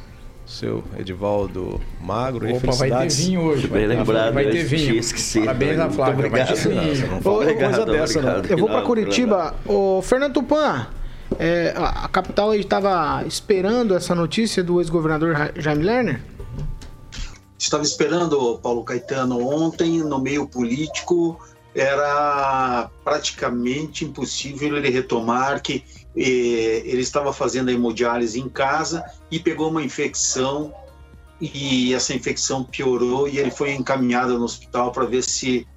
seu Edivaldo Magro. e Opa, vai ter vinho hoje. Bem lembrado, vai ter vinho. tinha esquecido. Parabéns a Muito Flávia, vai ter obrigado. vinho. Não fala Obrigado, coisa dessa, não. obrigado. Eu vou para Curitiba. Ô, Fernando Tupan, é, a, capital estava esperando essa notícia do ex-governador Ja- Jaime Lerner? Estava esperando, Paulo Caetano, ontem, no meio político, era praticamente impossível ele retomar que eh, ele estava fazendo a hemodiálise em casa e pegou uma infecção e essa infecção piorou e ele foi encaminhado no hospital para ver se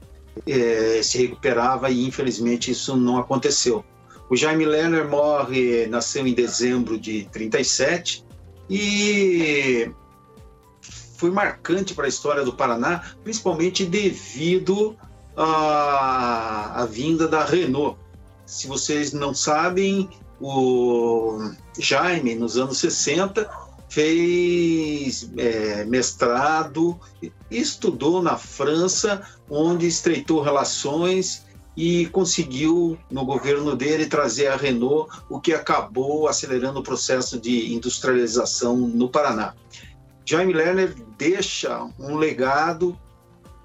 eh, se recuperava e infelizmente isso não aconteceu. O Jaime Lerner morre, nasceu em dezembro de 37 e foi marcante para a história do Paraná, principalmente devido à, à vinda da Renault. Se vocês não sabem, o Jaime, nos anos 60, fez é, mestrado, estudou na França, onde estreitou relações e conseguiu, no governo dele, trazer a Renault, o que acabou acelerando o processo de industrialização no Paraná. Jaime Lerner deixa um legado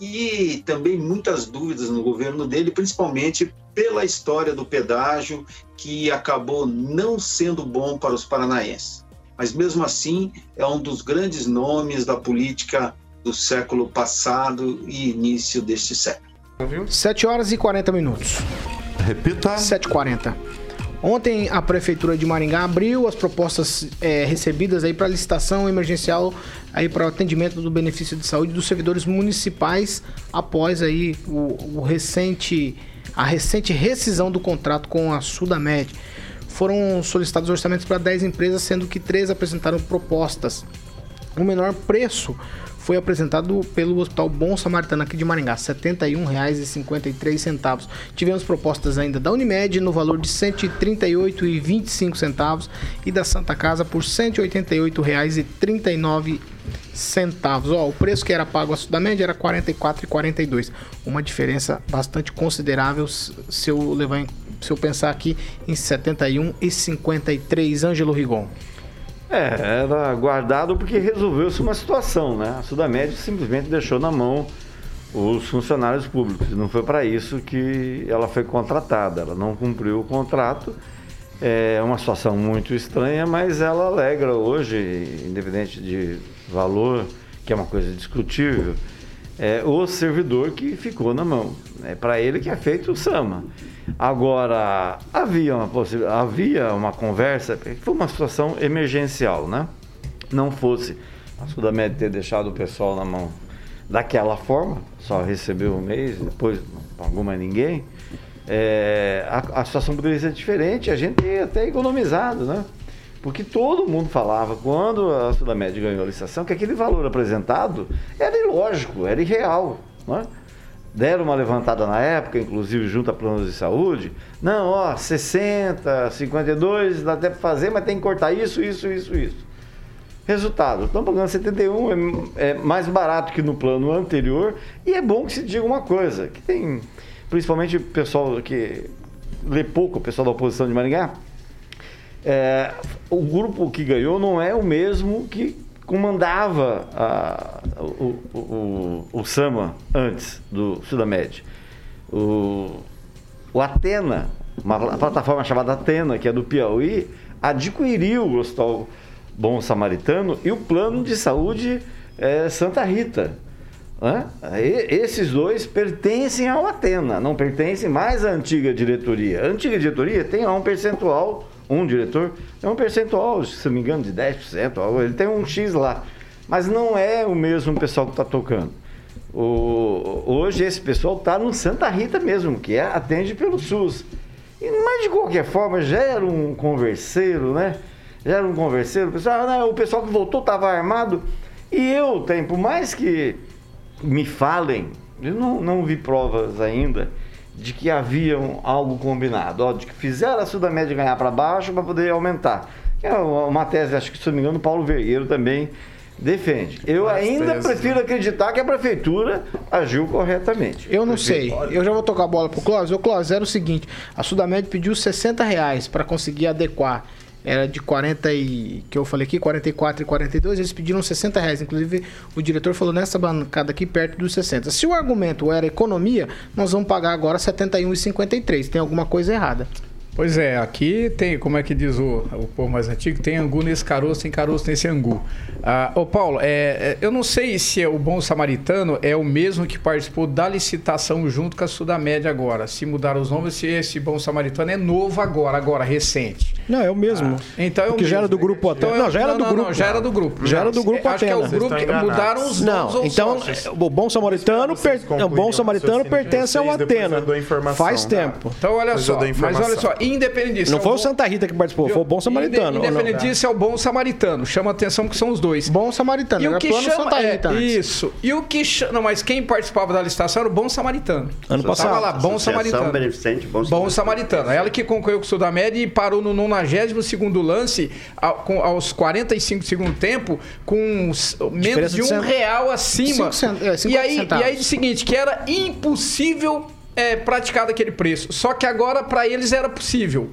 e também muitas dúvidas no governo dele, principalmente pela história do pedágio, que acabou não sendo bom para os paranaenses. Mas mesmo assim, é um dos grandes nomes da política do século passado e início deste século. 7 horas e 40 minutos. Repita. 7h40. Ontem a Prefeitura de Maringá abriu as propostas é, recebidas aí para licitação emergencial aí para o atendimento do benefício de saúde dos servidores municipais após aí o, o recente a recente rescisão do contrato com a Sudamed. Foram solicitados orçamentos para 10 empresas, sendo que três apresentaram propostas. O menor preço foi apresentado pelo Hospital Bom Samaritano aqui de Maringá, R$ 71,53. Tivemos propostas ainda da Unimed no valor de R$ 138,25 e da Santa Casa por R$ 188,39 centavos. Ó, o preço que era pago a Sudamed era R$ 44,42. Uma diferença bastante considerável se eu levar em, se eu pensar aqui em 71,53. Ângelo Rigon. É, era guardado porque resolveu-se uma situação, né? A Sudamed simplesmente deixou na mão os funcionários públicos. Não foi para isso que ela foi contratada. Ela não cumpriu o contrato. É uma situação muito estranha, mas ela alegra hoje, independente de valor, que é uma coisa discutível, é o servidor que ficou na mão. É para ele que é feito o SAMA. Agora, havia uma, havia uma conversa, foi uma situação emergencial, né? Não fosse a Sudamed ter deixado o pessoal na mão daquela forma, só recebeu um mês, depois mais ninguém, é, a, a, situação poderia ser diferente, a gente teria até economizado, né? Porque todo mundo falava, quando a Sudamed ganhou a licitação, que aquele valor apresentado era ilógico, era irreal, né? deram uma levantada na época, inclusive junto a planos de saúde. Não, ó, 60, 52, dá até para fazer, mas tem que cortar isso, isso, isso, isso. Resultado, estão pagando 71, é, é mais barato que no plano anterior, e é bom que se diga uma coisa, que tem, principalmente o pessoal que lê pouco, o pessoal da oposição de Maringá, é, o grupo que ganhou não é o mesmo que comandava a, o, o, o, Sama antes do Sudamed. O, o Atena, uma plataforma chamada Atena, que é do Piauí, adquiriu o Hospital Bom Samaritano e o plano de saúde é, Santa Rita. Né? Esses dois pertencem ao Atena, não pertencem mais à antiga diretoria. A antiga diretoria tem um percentual um diretor, é um percentual, se não me engano, de 10%, ele tem um X lá. Mas não é o mesmo pessoal que está tocando. O, hoje esse pessoal está no Santa Rita mesmo, que é, atende pelo SUS. E, mas de qualquer forma, já era um converseiro, né? Já era um converseiro. O pessoal, não, o pessoal que voltou estava armado. E eu tenho, por mais que me falem, eu não, não vi provas ainda, de que havia um, algo combinado, ó, de que fizeram a Sudamédia ganhar para baixo para poder aumentar. É uma tese, acho que se não me engano, o Paulo Vergueiro também defende. Eu ainda prefiro né? acreditar que a prefeitura agiu corretamente. Eu não sei. Eu já vou tocar a bola pro Clóvis. O Clóvis, era o seguinte, a Sudamed pediu 60 reais para conseguir adequar era de 40 e que eu falei aqui, 44 e 42, eles pediram 60 reais. Inclusive, o diretor falou nessa bancada aqui perto dos 60. Se o argumento era economia, nós vamos pagar agora 71,53. Tem alguma coisa errada. Pois é, aqui tem, como é que diz o, o povo mais antigo, tem angu nesse caroço, tem caroço nesse angu. Ah, ô Paulo, é, é, eu não sei se é o Bom Samaritano é o mesmo que participou da licitação junto com a Sudamédia agora. Se mudaram os nomes, se esse Bom Samaritano é novo agora, agora, recente. Não, é o mesmo. Ah, então é o Porque já era do mesmo. grupo Atena. Então é- não, já era não, do não, grupo. não, já era do grupo. Já era do grupo Acho que é o Atena. grupo que mudaram os nomes. Não, então sócios. o Bom Samaritano, per... O Bom Samaritano pertence ao Atena. Faz Tá. tempo. Então olha só, mas olha só, independente. Não é foi o Santa Rita que participou, foi o Bom Samaritano. Independente é o Bom Samaritano. Chama atenção que são os dois. Bom Samaritano, E o que chama Santa é, isso. E o que chama, não, mas quem participava da licitação era o Bom Samaritano. Ano passado. Tava lá, Bom Samaritano. Beneficente Bom, Bom Samaritano. Ela que concorreu com o Sudamédia e parou no 92 lance, aos 45 segundo tempo, com menos de um cent- real acima. Cent- é, e, 50 aí, centavos. e aí, o seguinte, que era impossível é, praticar daquele preço. Só que agora, para eles, era possível.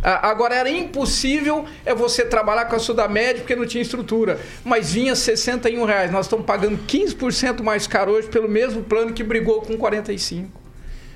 Agora era impossível é você trabalhar com a Sudamédia porque não tinha estrutura. Mas vinha 61 reais. Nós estamos pagando 15% mais caro hoje pelo mesmo plano que brigou com 45.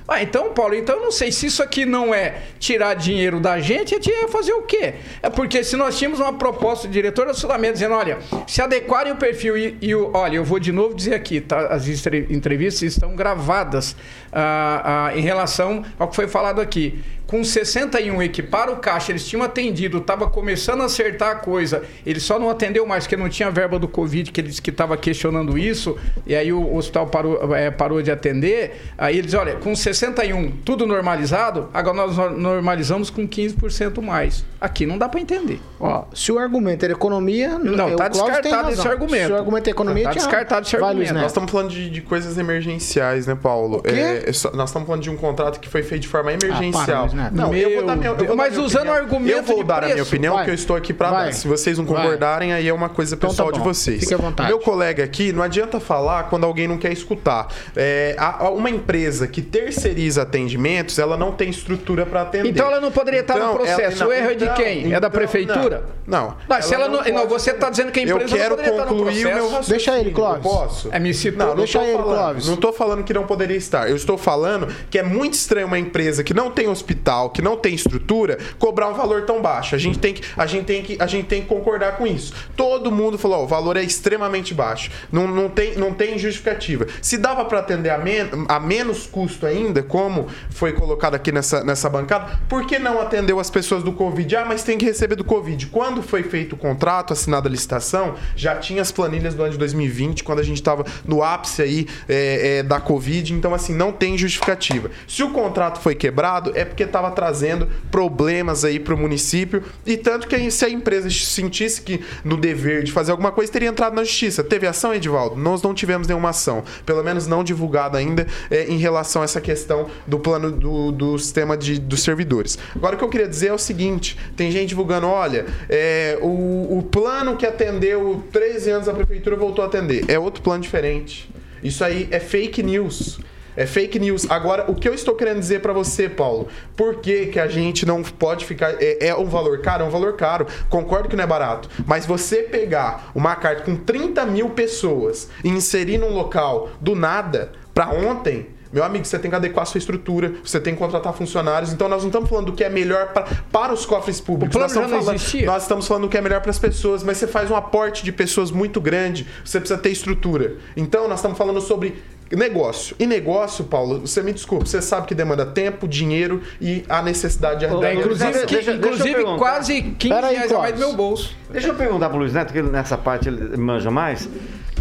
Ah, então, Paulo, então eu não sei se isso aqui não é tirar dinheiro da gente, gente ia fazer o quê? É porque se nós tínhamos uma proposta do diretor da Sudamédia dizendo, olha, se adequarem o perfil e, e o, olha, eu vou de novo dizer aqui, tá? As entrevistas estão gravadas ah, ah, em relação ao que foi falado aqui. Com 61 equipar o caixa, eles tinham atendido, estava começando a acertar a coisa. Ele só não atendeu mais porque não tinha verba do Covid, que ele disse que estava questionando isso, e aí o hospital parou, eh, parou de atender. Aí eles, olha, com 61, tudo normalizado, agora nós nor- normalizamos com 15% mais. Aqui não dá para entender. Ó, se o argumento era economia, Não, tá Cláudio tem descartado esse argumento. Se o argumento é economia, Tá tinha- descartado esse Vai, argumento. Luiz Nós estamos falando de, de coisas emergenciais, né, Paulo? O quê? É, é só- nós estamos falando de um contrato que foi feito de forma emergencial. para, Luiz Neto. não, eu vou Meu dar minha, eu vou dar Mas minha usando opinião. o argumento Eu vou de dar a minha preço. opinião, Vai. que eu estou aqui para Vai. dar. Se vocês não Vai. concordarem, aí é uma coisa Então tá pessoal de vocês. Fique à vontade. Meu colega aqui, não adianta falar quando alguém não quer escutar. É, a- a- uma empresa que terceiriza atendimentos, ela não tem estrutura para atender. Então ela não poderia estar no Então, processo. ela- o erro é de então- quem? é da então, prefeitura? Não. Não, se ela não, não, pode- você está dizendo que a Eu empresa quero não poderia estar no concluir o meu processo. raciocínio. Deixa ele, Clóvis. Eu posso? É, me citou. Não, não Deixa tô ele, falando, Clóvis. Não tô falando que não poderia estar. Eu estou falando que é muito estranho uma empresa que não tem hospital, que não tem estrutura, cobrar um valor tão baixo. A gente tem que, a gente tem que, a gente tem que concordar com isso. Todo mundo falou, ó, o valor é extremamente baixo. Não, não, tem, não tem justificativa. Se dava para atender a, men a menos custo ainda, como foi colocado aqui nessa, nessa bancada, por que não atendeu as pessoas do Covid? Ah, mas tem que receber do Covid. Quando foi feito o contrato, assinada a licitação, já tinha as planilhas do ano de 2020, quando a gente estava no ápice aí é, é, da Covid. Então, assim, não tem justificativa. Se o contrato foi quebrado, é porque estava trazendo problemas aí para o município. E tanto que se a empresa sentisse que no dever de fazer alguma coisa, teria entrado na justiça. Teve ação, Edivaldo? Nós não tivemos nenhuma ação. Pelo menos não divulgada ainda é, em relação a essa questão do plano do, do sistema de, dos servidores. Agora, o que eu queria dizer é o seguinte: tem gente divulgando, olha, é, o, o plano que atendeu 13 anos a prefeitura voltou a atender. É outro plano diferente. Isso aí é fake news. É fake news. Agora, o que eu estou querendo dizer para você, Paulo, por que, que a gente não pode ficar. É, é um valor caro? É um valor caro. Concordo que não é barato. Mas você pegar uma carta com 30 mil pessoas e inserir num local do nada para ontem. Meu amigo, você tem que adequar a sua estrutura, você tem que contratar funcionários. Então, nós não estamos falando do que é melhor pra, para os cofres públicos. O plano nós, estamos já não falando, nós estamos falando do que é melhor para as pessoas, mas você faz um aporte de pessoas muito grande, você precisa ter estrutura. Então, nós estamos falando sobre negócio. E negócio, Paulo, você me desculpa, você sabe que demanda tempo, dinheiro e a necessidade de arrecadar. Inclusive, Deixa- que- deixa- deixa eu inclusive perguntar. quase 15 Pera aí, reais a mais do meu bolso. Deixa eu perguntar pro Luiz Neto, que nessa parte ele manja mais.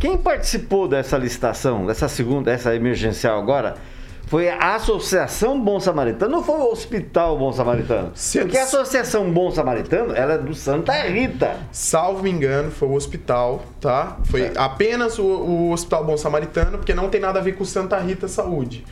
Quem participou dessa licitação, dessa segunda, dessa emergencial agora, foi a Associação Bom Samaritano, não foi o Hospital Bom Samaritano? Se- Porque a Associação Bom Samaritano, ela é do Santa Rita. Salvo me engano, foi o hospital, tá? Foi apenas o, o Hospital Bom Samaritano, porque não tem nada a ver com Santa Rita Saúde.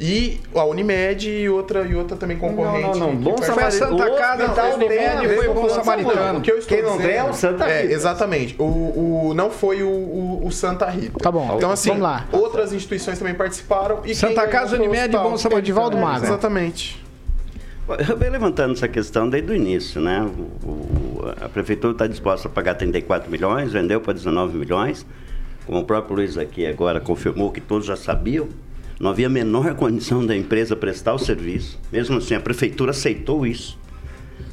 E a Unimed e outra, e outra também concorrente. Não, não, não. Bom pertence- Foi a Samaritano. Santa o Casa, hospital Unimed tem a ver foi com Bom o Samaritano. O que eu estou Quem não dizendo- é o Santa É, Rita. exatamente. O, o, não foi o, o, o Santa Rita. Tá bom, Então, assim, vamos lá. outras instituições também participaram. E Santa Casa, o Unimed e. Bom Samaritano. Edivaldo Mago. Exatamente. Eu venho levantando essa questão desde o início, né? O- o- a prefeitura está disposta a pagar 34 milhões, vendeu para 19 milhões. Como o próprio Luiz aqui agora confirmou que todos já sabiam. Não havia a menor condição da empresa prestar o serviço. Mesmo assim, a prefeitura aceitou isso.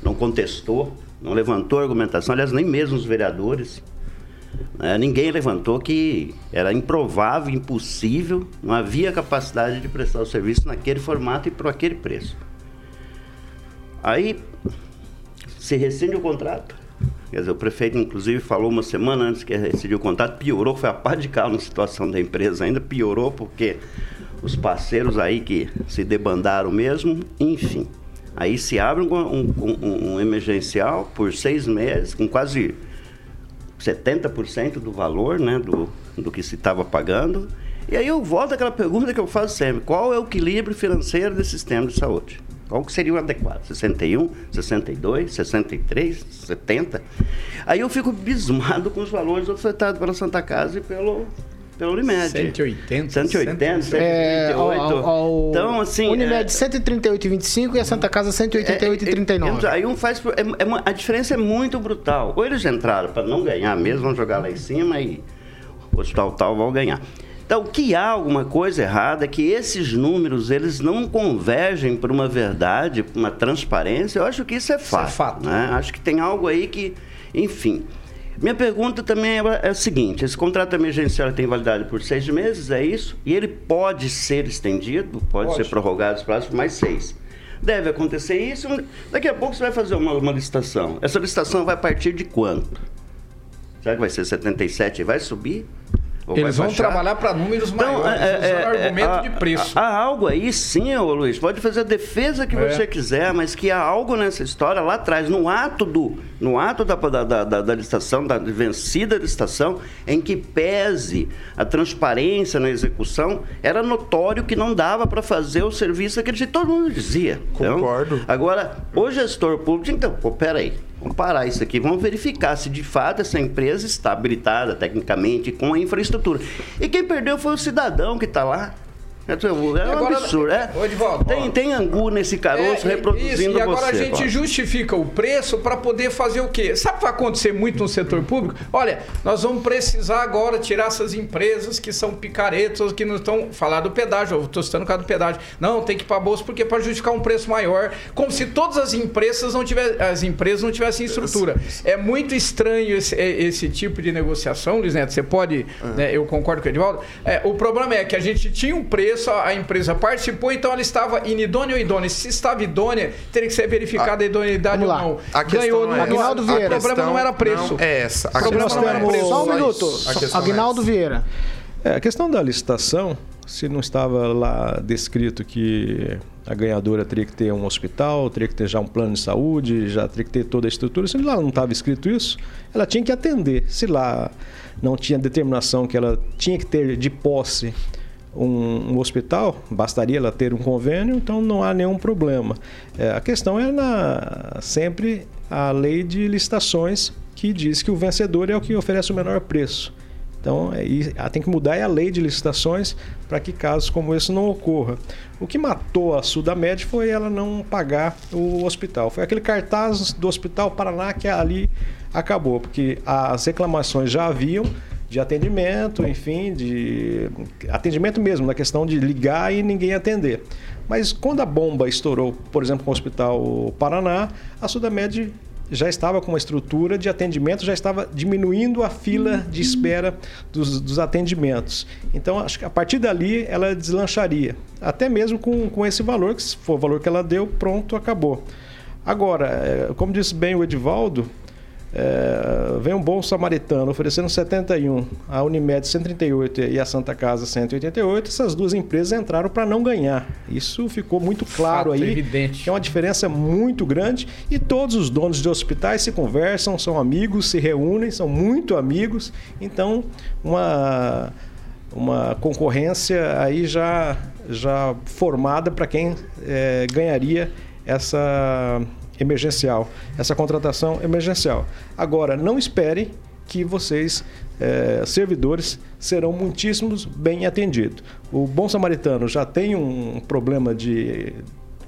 Não contestou, não levantou argumentação. Aliás, nem mesmo os vereadores. né, ninguém levantou que era improvável, impossível, não havia capacidade de prestar o serviço naquele formato e por aquele preço. Aí se rescinde o contrato. Quer dizer, o prefeito, inclusive, falou uma semana antes que rescindiu o contrato, piorou, foi a pá de cal na situação da empresa ainda, piorou porque os parceiros aí que se debandaram mesmo, enfim. Aí se abre um, um- um- emergencial por seis meses, com quase 70% do valor né, do, do que se estava pagando. E aí eu volto àquela pergunta que eu faço sempre: qual é o equilíbrio financeiro desse sistema de saúde? Qual que seria o adequado? 61, 62, 63, 70? Aí eu fico abismado com os valores ofertados pela Santa Casa e pelo, pela Unimed. 180, 180, 138. É, ao, ao, ao então, assim. Unimed é- 138,25 e a Santa Casa 188,39. é, Aí um faz. é- é a diferença é muito brutal. Ou eles entraram para não ganhar mesmo, vão jogar lá em cima e o hospital tal vão ganhar. Então, que há alguma coisa errada, que esses números eles não convergem para uma verdade, para uma transparência, eu acho que isso é fato. né? Acho que tem algo aí que, enfim. Minha pergunta também é, é a seguinte: esse contrato emergencial tem validade por seis meses, é isso? E ele pode ser estendido, pode, Pode. ser prorrogado os prazos por mais seis. Deve acontecer isso. Daqui a pouco você vai fazer uma, uma licitação. Essa licitação vai partir de quanto? Será que vai ser 77 e vai subir? Eles vão baixar? trabalhar para números Então, maiores, é, é, é, argumento de preço. Há algo aí, sim, ô Luiz. Pode fazer a defesa que É. você quiser, mas que há algo nessa história lá atrás, no ato do, no ato da, da, da, da- da licitação, da vencida licitação, em que pese a transparência na execução, era notório que não dava para fazer o serviço que todo mundo dizia. Concordo. agora, o gestor público, então, pô, peraí. Vamos parar isso aqui, vamos verificar se de fato essa empresa está habilitada tecnicamente com a infraestrutura. E quem perdeu foi o cidadão que está lá. É um agora- absurdo, é? Edivaldo, tem, tem angu nesse caroço É, reproduzindo isso, e agora você. a gente justifica o preço para poder fazer o quê? Sabe o que vai acontecer muito no setor público? Olha, nós vamos precisar agora tirar essas empresas que são picaretas, que não estão. Falar do pedágio, eu estou citando o caso do pedágio. Não, tem que ir para a bolsa porque é para justificar um preço maior, como se todas as empresas não tivessem, as empresas não tivessem estrutura. É muito estranho esse, é, esse tipo de negociação, Luiz Neto. Você pode, né, eu concordo com o Edivaldo. É, o problema é que a gente tinha um preço, a a empresa participou, então ela estava inidônea ou idônea. Se estava idônea, teria que ser verificada a idoneidade ou não. A questão não é. Aguinaldo Vieira. O problema não era preço. não é essa. A O problema não era é preço. Só um Só minuto. questão Aguinaldo Vieira. É, a questão da licitação, se não estava lá descrito que a ganhadora teria que ter um hospital, teria que ter já um plano de saúde, já teria que ter toda a estrutura, se lá não estava escrito isso, ela tinha que atender. Se lá não tinha determinação que ela tinha que ter de posse um, um hospital, bastaria ela ter um convênio, então não há nenhum problema. É, a questão é na, sempre a lei de licitações que diz que o vencedor é o que oferece o menor preço. Então, é, tem que mudar a lei de licitações para que casos como esse não ocorra. O que matou a Sudamed foi ela não pagar o hospital. Foi aquele cartaz do Hospital Paraná que ali acabou, porque as reclamações já haviam de atendimento, enfim, de atendimento mesmo, na questão de ligar e ninguém atender. Mas quando a bomba estourou, por exemplo, com o Hospital Paraná, a Sudamed já estava com uma estrutura de atendimento, já estava diminuindo a fila de espera dos, dos atendimentos. Então, acho que a partir dali ela deslancharia. Até mesmo com, com esse valor, que se for o valor que ela deu, pronto, acabou. Agora, eh, como disse bem o Edivaldo, é, vem um bom samaritano oferecendo 71, a Unimed 138 e a Santa Casa 188. Essas duas empresas entraram para não ganhar. Isso ficou muito claro Fato aí. evidente. É uma diferença muito grande e todos os donos de hospitais se conversam, são amigos, se reúnem, são muito amigos. Então, uma uma concorrência aí já já formada para quem eh, ganharia essa emergencial, essa contratação emergencial. Agora, não espere que vocês, eh, servidores, serão muitíssimos bem atendidos. O Bom Samaritano já tem um problema de,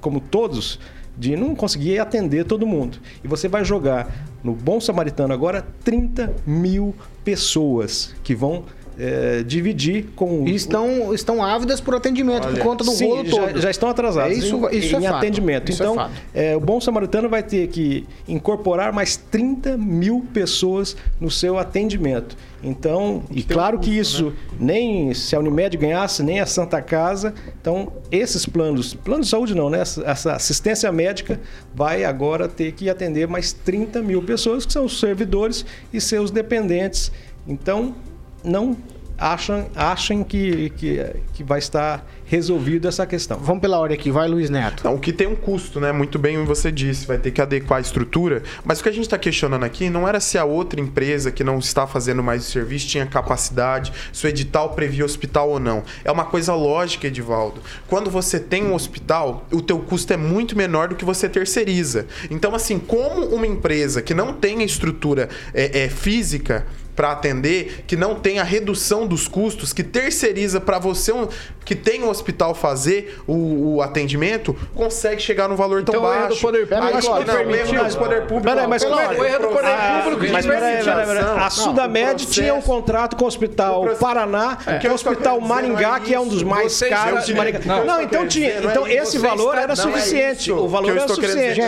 como todos, de não conseguir atender todo mundo. E você vai jogar no Bom Samaritano agora 30 mil pessoas que vão é, dividir com E estão, estão ávidas por atendimento por conta do Sim, rolo já, todo. já estão atrasados É isso, em, isso em é atendimento. Isso é então, é, o Bom Samaritano vai ter que incorporar mais 30 mil pessoas no seu atendimento. Então, e claro que isso nem se a Unimed ganhasse, nem a Santa Casa. Então, esses planos, plano de saúde não, né? Essa assistência médica vai agora ter que atender mais 30 mil pessoas, que são os servidores e seus dependentes. Então, não acham, achem que, que, que vai estar resolvido essa questão. Vamos pela ordem aqui, vai Luiz Neto. Não, o que tem um custo, né? Muito bem você disse, vai ter que adequar a estrutura. Mas o que a gente está questionando aqui não era se a outra empresa que não está fazendo mais o serviço tinha capacidade, se o edital previa hospital ou não. É uma coisa lógica, Edivaldo. Quando você tem um hospital, o teu custo é muito menor do que você terceiriza. Então, assim, como uma empresa que não tem a estrutura é, é, física para atender, que não tem a redução dos custos, que terceiriza para você um, que tem um hospital fazer o, o atendimento, consegue chegar num valor tão Então, o erro baixo. do poder público Aí, não não, o erro do poder público. Peraí, mas como é- o erro do poder público Mas peraí, peraí, peraí. A Sudamed o tinha um contrato com o Hospital O Paraná, É. que é o Hospital O Maringá, é que é um dos mais Vocês caros. estão- Maringá. não, Não, então tinha. Então é esse valor era não é suficiente. O O valor era suficiente.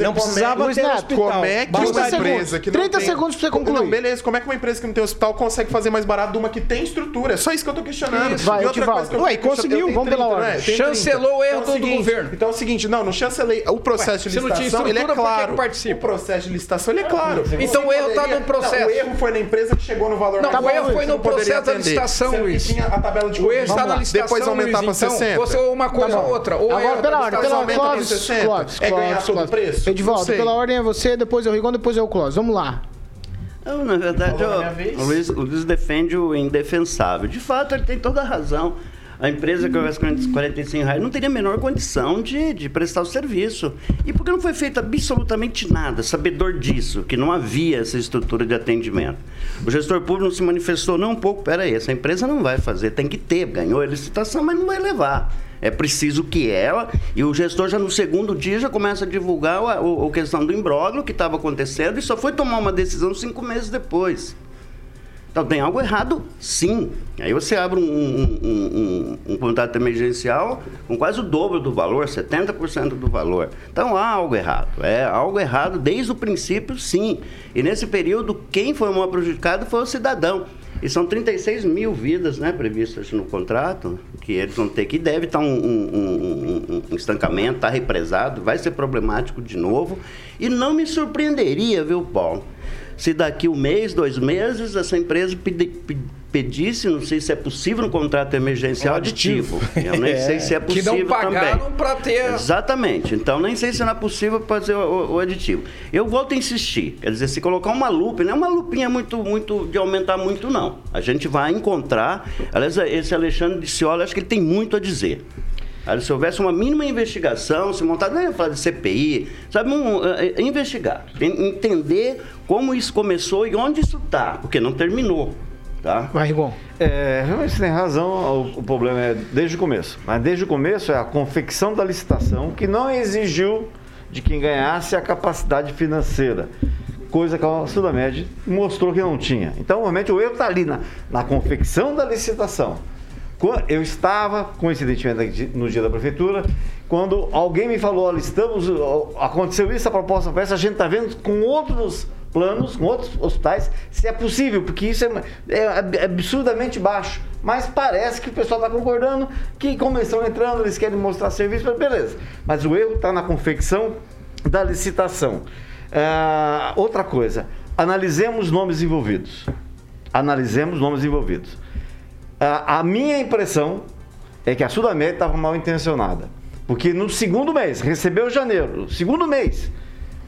Não é- precisava ter hospital. Como é que uma empresa que não 30 tem... segundos pra você concluir. Não, beleza. Como é que uma empresa que não tem hospital consegue fazer mais barato de uma que tem estrutura? É só isso que eu tô questionando. Isso. Vai, e outra coisa que eu Ué, conseguiu, eu vamos pela 30, ordem. né? Chancelou o erro Então é do- do seguinte, governo. Então é o seguinte, não, não chancelei. O processo Ué, de você não tinha licitação, ele é que claro. O processo de licitação, ele é claro. Então Você o erro tá no processo. Não, o erro foi na empresa que chegou no valor Não, mais o erro foi você no processo da licitação, Luiz. tinha a tabela de O erro está na licitação, Depois aumentar para então, 60. fosse uma coisa ou outra. Ou Agora, erro pela ordem, pela aumenta pra Clóvis, 60. Clóvis, É ganhar todo o preço? Edivaldo, pela ordem é você, depois é o Rigon, depois é o Clóvis. Vamos lá. Não, na verdade, o, Luiz, o Luiz defende o indefensável. De fato, ele tem toda a razão. A empresa que oferece 45 reais não teria a menor condição de, de prestar o serviço. E por que não foi feito absolutamente nada, sabedor disso, que não havia essa estrutura de atendimento? O gestor público não se manifestou, não, um pouco, peraí, essa empresa não vai fazer, tem que ter, ganhou a licitação, mas não vai levar. É preciso que ela, e o gestor já no segundo dia já começa a divulgar a, a questão do imbróglio que estava acontecendo e só foi tomar uma decisão cinco meses depois. Então tem algo errado, sim. Aí você abre um, um- um- um contrato emergencial com quase o dobro do valor, 70% do valor. Então há algo errado. É algo errado desde o princípio, sim. E nesse período, quem foi o maior prejudicado foi o cidadão. E são 36 mil vidas né, previstas no contrato, que eles vão ter que deve estar um, um- um- um- um estancamento, está represado, vai ser problemático de novo. E não me surpreenderia, viu, Paulo? Se daqui um mês, dois meses, essa empresa pedi- pe- pedisse, não sei se é possível no contrato emergencial, Um aditivo. aditivo. Eu nem sei se é Que possível não pagaram para ter. Exatamente. Então, nem sei se não é possível fazer o, o- aditivo. Eu volto a insistir. Quer dizer, se colocar uma lupa, não é uma lupinha muito, muito de aumentar muito, não. A gente vai encontrar. Aliás, esse Alexandre disse, olha, acho que ele tem muito a dizer. Aí, se houvesse uma mínima investigação, se montar, não é falar de CPI, sabe, um, é, é, investigar, en- entender como isso começou e onde isso está, porque não terminou, tá? Vai, Rigon. É, realmente você tem razão, o, o problema é desde o começo. Mas desde o começo é a confecção da licitação que não exigiu de quem ganhasse a capacidade financeira. Coisa que a Sudamed mostrou que não tinha. Então, realmente, o erro está ali na, na confecção da licitação. Eu estava, coincidentemente, no dia da prefeitura, quando alguém me falou, olha, estamos, aconteceu isso, a proposta essa, a gente está vendo com outros planos, com outros hospitais, se é possível, porque isso é, é ab- absurdamente baixo. Mas parece que o pessoal está concordando que como eles estão entrando, eles querem mostrar serviço, beleza. Mas o erro está na confecção da licitação. Ah, outra coisa, analisemos nomes envolvidos. Analisemos nomes envolvidos. A, a minha impressão é que a Sudamed estava mal intencionada. Porque no segundo mês, recebeu janeiro, segundo mês,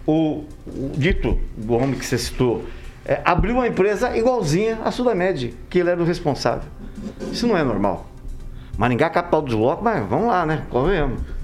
o, o dito, o homem que você citou, é, abriu uma empresa igualzinha à Sudamed, que ele era o responsável. Isso não é normal. Maringá, capital dos blocos, mas vamos lá, né?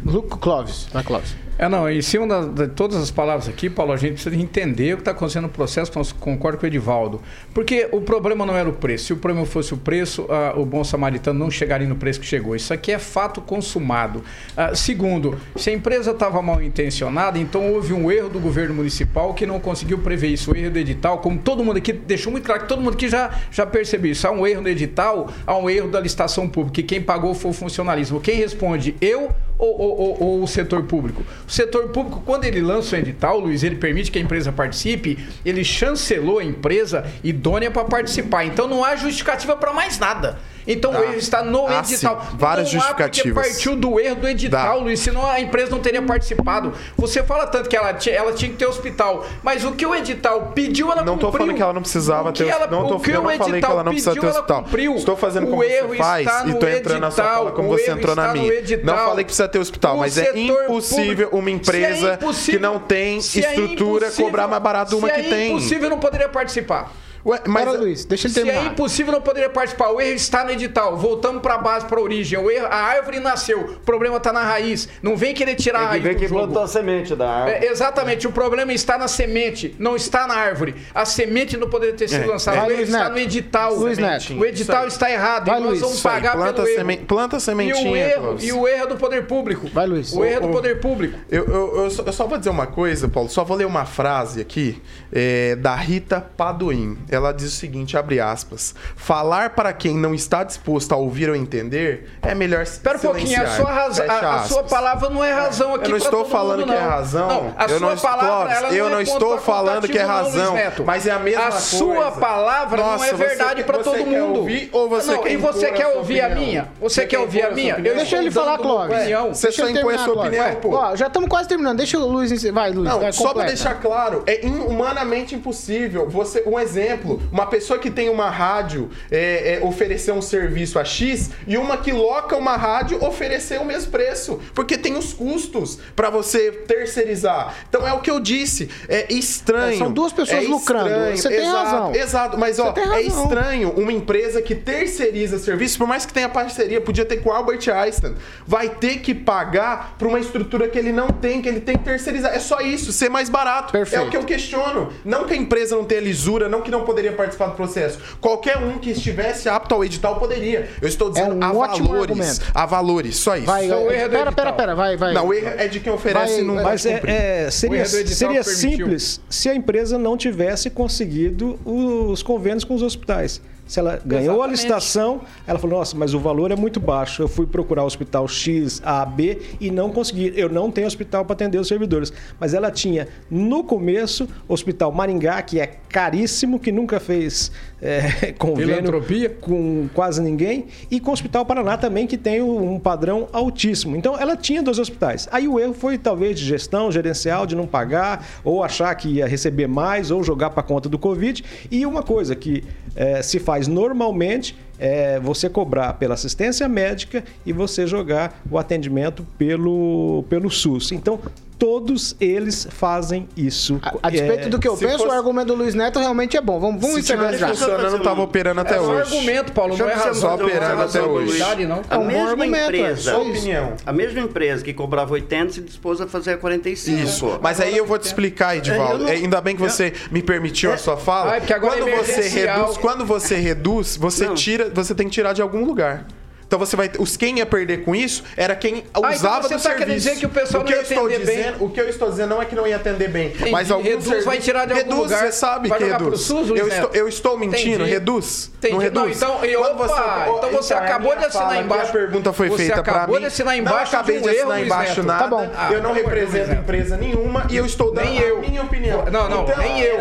Lu- Clóvis. Vai, Clóvis. É, não, em cima da- de todas as palavras aqui, Paulo, a gente precisa entender o que está acontecendo no processo, nós concordo com o Edivaldo. Porque o problema não era o preço. Se o problema fosse o preço, ah, o bom samaritano não chegaria no preço que chegou. Isso aqui é fato consumado. Ah, segundo, se a empresa estava mal intencionada, então houve um erro do governo municipal que não conseguiu prever isso. O erro do edital, como todo mundo aqui deixou muito claro que todo mundo aqui já, já percebeu isso. Há um erro no edital, há um erro da licitação pública. E quem pagou foi o funcionalismo. Quem responde? Eu ou, ou- ou- o setor público? O setor público, quando ele lança o edital, Luiz, ele permite que a empresa participe, ele chancelou a empresa idônea para participar. Então não há justificativa para mais nada. Então Tá. o erro está no Ah, edital. sim. Várias não há justificativas. partiu do erro do edital, Dá. Luiz, senão a empresa não teria participado. Você fala tanto que ela, tinha- ela tinha que ter hospital, mas o que o edital pediu, ela Não cumpriu. falando que ela não precisava ter ela- não tô, o que eu o não falei que edital ela não precisa ter hospital. cumpriu. Estou fazendo como O erro você faz e tô entrando na sua fala como você entrou na minha. Não falei que precisa ter hospital, O mas é impossível público- uma é empresa impossível- que não tem é estrutura impossível- cobrar mais barato de uma que é tem. impossível, não poderia participar. Ué, mas Luiz, deixa ele Se terminar. é impossível, não poderia participar. O erro está no edital. Voltamos para a base, para a origem. O erro, a árvore nasceu. O problema está na raiz. Não vem querer tirar a Tem que raiz ver do quem jogo. plantou a semente da árvore. É, exatamente, o problema está na semente, não está na árvore. A semente não poderia ter sido É, lançada. O erro Luiz está Neto. no edital. Luiz Neto. O edital está errado Vai, e nós Luiz. vamos pagar planta, pelo semen- erro. planta E sementinha, o erro, e o erro é do poder público. Vai, Luiz. O erro é do O- poder público. Eu, eu, eu só, eu só vou dizer uma coisa, Paulo. Só vou ler uma frase aqui é, da Rita Padoim. Ela diz o seguinte, abre aspas. Falar para quem não está disposto a ouvir ou entender é melhor Espera um pouquinho, a sua, a, a sua palavra não é razão aqui Eu não estou falando mundo, que é não. razão. Não, a eu sua não, palavra, ela eu não, não é estou falando que é não, razão, mas é a mesma A coisa. sua palavra não Nossa, é você verdade para todo quer mundo. ouvir ou você não, quer e você a quer ouvir a minha? Você Você quer ouvir a a minha? Deixa ele estou falar, uma Clóvis. opinião. Você só impõe a sua opinião, pô. Ó, já estamos quase terminando. Deixa o Luiz. Vai, Luiz. Não, só para deixar claro, é humanamente impossível. Você, um exemplo, uma pessoa que tem uma rádio é, é, oferecer um serviço a X e uma que loca uma rádio oferecer o mesmo preço, porque tem os custos para você terceirizar. Então é o que eu disse, é estranho. É, são duas pessoas É lucrando. Você tem exato, razão. Exato, mas ó, é estranho uma empresa que terceiriza serviço, por mais que tenha parceria, podia ter com o Albert Einstein, vai ter que pagar para uma estrutura que ele não tem, que ele tem que terceirizar. É só isso, ser mais barato. Perfeito. É o que eu questiono. Não que a empresa não tenha lisura, não que não poderia participar do processo. Qualquer um que estivesse apto ao edital poderia. Eu estou dizendo um a ótimo valores. argumento. A valores, só isso. Vai, Então, o vai. erro é do Pera, pera, pera. Vai, vai. Não, o erro é de quem oferece Vai, não Mas é, é, seria, seria simples se a empresa não tivesse conseguido os convênios com os hospitais. Se ela ganhou a Exatamente. licitação, ela falou: Nossa, mas o valor é muito baixo. Eu fui procurar o hospital X, A, B e não consegui. Eu não tenho hospital para atender os servidores. Mas ela tinha, no começo, o Hospital Maringá, que é caríssimo, que nunca fez é, convênio Filantropia. com quase ninguém, e com o Hospital Paraná também, que tem um padrão altíssimo. Então, ela tinha dois hospitais. Aí o erro foi talvez de gestão gerencial, de não pagar, ou achar que ia receber mais, ou jogar para conta do Covid. E uma coisa que eh, se faz normalmente é você cobrar pela assistência médica e você jogar o atendimento pelo, pelo SUS. Então, todos eles fazem isso. A, a despeito É, do que eu penso, fosse- o argumento do Luiz Neto realmente é bom. Vamos, vamos Se encerrar já. funcionando, não tava operando até É hoje. argumento, Paulo, não é Deixa eu razão. Operando até hoje. Não. A É um bom mesma é empresa, Sua opinião. a mesma empresa que cobrava 80 se dispôs a fazer a 45. Isso. Mas aí eu vou te explicar, Edivaldo. É, não- É, Ainda bem que você me permitiu a sua fala. Ah, quando é você reduz, quando você reduz, você Não. tira, você tem que tirar de algum lugar. Então você vai, os quem ia perder com isso era quem então usava você do tá querendo serviço. dizer que o pessoal o que não eu ia estou atender bem? dizendo, o que eu estou dizendo não é que não ia atender bem, Entendi. mas alguns Reduz, serviços- vai tirar de algum reduz, lugar. você sabe que reduz. SUS, eu, estou, eu estou mentindo, Entendi. reduz. Entendi. Não reduz. Não, então, e Quando opa, então você a acabou de assinar fala, embaixo. A pergunta foi Você feita para acabou mim. de assinar não embaixo acabei de um assinar embaixo nada. Tá bom. Ah, eu não Luiz represento empresa nenhuma e eu estou dando Nem eu. a minha opinião. Não, não, Então, nem eu.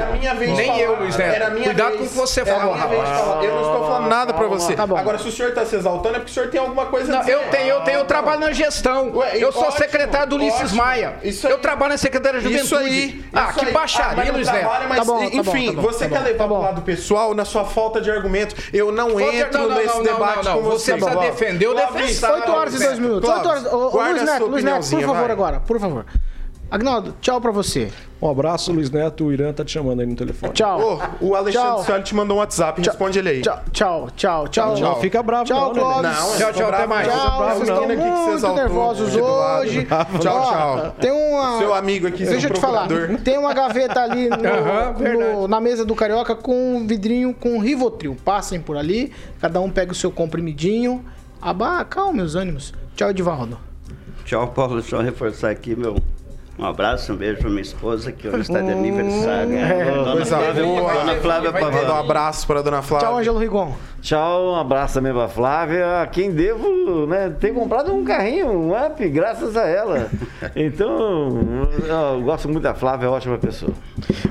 Nem eu, Luiz Neto. Era a minha Cuidado vez. com o que você fala. Eu não estou falando nada pra você. Tá bom. Agora, se o senhor tá se exaltando, é porque o senhor tem alguma coisa a Não, dizer. eu tenho, eu tenho, eu trabalho na gestão. Ué, eu sou ótimo, secretário do Ulisses ótimo. Maia. Isso aí. Eu trabalho na Secretaria da Isso Juventude. aí. Ah, isso que aí. baixaria, Ah, não Luiz Neto. trabalha, mas, Tá bom, tá bom, enfim, tá bom, você tá quer bom, levar tá pro bom. lado pessoal na sua falta de argumento. Eu não Falta de- entro não, não, nesse não, não, debate não, com você você. precisa defender o defensável. 8 horas e 2 minutos. Clóvis, 8 horas. Luiz Neto, Luiz Neto, por favor, agora, por favor. Agnaldo, tchau pra você. Um abraço, Luiz Neto. O Irã tá te chamando aí no telefone. Tchau. Ô, o Alexandre Tchau. Cioli te mandou um WhatsApp, responde ele aí. Tchau, tchau, tchau, tchau. Tchau. Não fica bravo, Tchau, não, né, Clóvis. Não, Tchau, tchau, até mais. Tchau, bravo, vocês não. estão Aqui que você muito nervosos aqui do lado. hoje. Tchau, Ó, tchau. Tem uma... Seu amigo aqui, Deixa eu te falar. Tem uma gaveta ali no- verdade. no- na mesa do Carioca com um vidrinho com Rivotril. Passem por ali, cada um pega o seu comprimidinho. Aba, calma os ânimos. Tchau, Edivaldo. Tchau, Paulo. Deixa eu reforçar aqui meu. Um abraço, um beijo pra minha esposa, que hoje está de aniversário. É, Dona Flávia, boa. Dona Flávia um abraço para dona Flávia. Tchau, Ângelo Rigon. Tchau, um abraço também pra Flávia, a quem devo né, ter comprado um carrinho, um up, graças a ela. Então, eu gosto muito da Flávia, é uma ótima pessoa.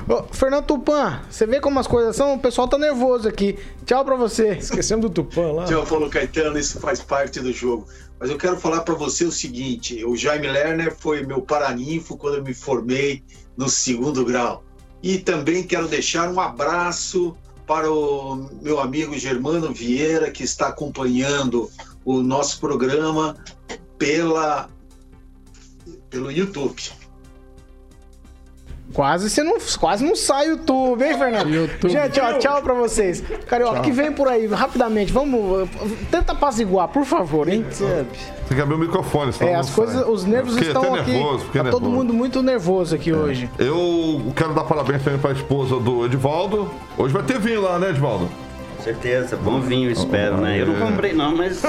Ô, Fernando Tupan, você vê como as coisas são? O pessoal tá nervoso aqui. Tchau pra você. Esquecemos do Tupã lá. Tchau, Paulo Caetano, isso faz parte do jogo. Mas eu quero falar para você o seguinte: o Jaime Lerner foi meu paraninfo quando eu me formei no segundo grau. E também quero deixar um abraço para o meu amigo Germano Vieira, que está acompanhando o nosso programa pela, pelo YouTube. Quase você não, quase não sai o YouTube, hein, Fernando? YouTube. Gente, ó, tchau pra vocês. Carioca, que vem por aí, rapidamente. Vamos, tenta apaziguar, por favor, hein? Tem que abrir o microfone, senão É, as sai. coisas, os nervos Fiquei estão aqui. nervoso, tá todo nervoso. mundo muito nervoso aqui hoje. Eu quero dar parabéns também pra esposa do Edivaldo. Hoje vai ter vinho lá, né, Edivaldo? Com certeza, bom vinho, espero, né? Eu não comprei não, mas... é,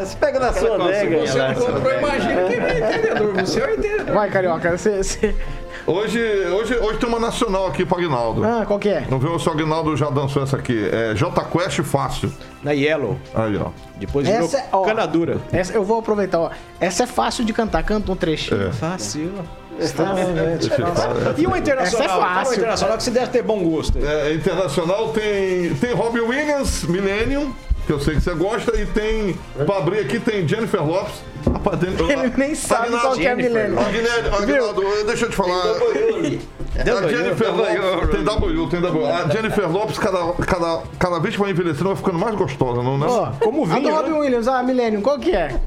É, você pega na sua adega. conseguinha Você não comprou, imagina quem é entendedor. Você é o entendedor. Vai, Carioca, você... você- Hoje, hoje, hoje tem uma nacional aqui pro Aguinaldo. Ah, qual que é? Não viu se o Aguinaldo já dançou essa aqui? É J Quest Fácil. Na Yellow. Aí, ó. Depois virou Essa é- ó. Canadura. Essa, eu vou aproveitar, ó. Essa é fácil de cantar, canta um trechinho. É. Fácil. Esse cara- E o internacional? Essa é Fala o fácil. internacional que você deve ter bom gosto. É, internacional tem, tem Robbie Williams, Millennium, que eu sei que você gosta, e tem, pra abrir aqui, tem Jennifer Lopes. Ele nem sabe qual que é a Milênio. Aguinaldo, Aguinaldo, deixa eu te falar. A Jennifer Lopes, tem W, tem W. A Jennifer Lopes, cada, cada, cada vez que vai envelhecendo, vai ficando mais gostosa, não é? Ó, Como a vinho, do né? Robin Williams, a Millennium, qual que é?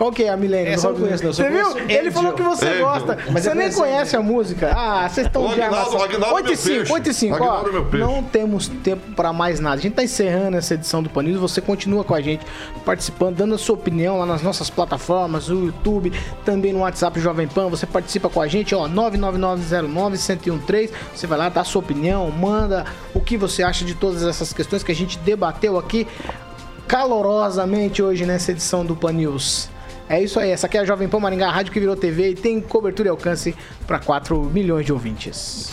Qual que é a Millennium? Essa não conheço, não. Você viu? Ele Angel. falou que você Angel. gosta. Mas você eu nem conheço conhece a música. Ah, vocês estão de Aguinaldo- amassando. o Aguinaldo é 8 e meu 5, peixe. 8 e 5. Ó, é não temos tempo para mais nada. A gente tá encerrando essa edição do Panils. Você continua com a gente, participando, dando a sua opinião lá nas nossas plataformas, o YouTube, também no WhatsApp Jovem Pan. Você participa com a gente, ó, 99909-1013. Você vai lá, dá a sua opinião, manda o que você acha de todas essas questões que a gente debateu aqui calorosamente hoje nessa edição do Pan News. É isso aí, essa aqui é a Jovem Pan Maringá, a rádio que virou TV e tem cobertura e alcance para 4 milhões de ouvintes.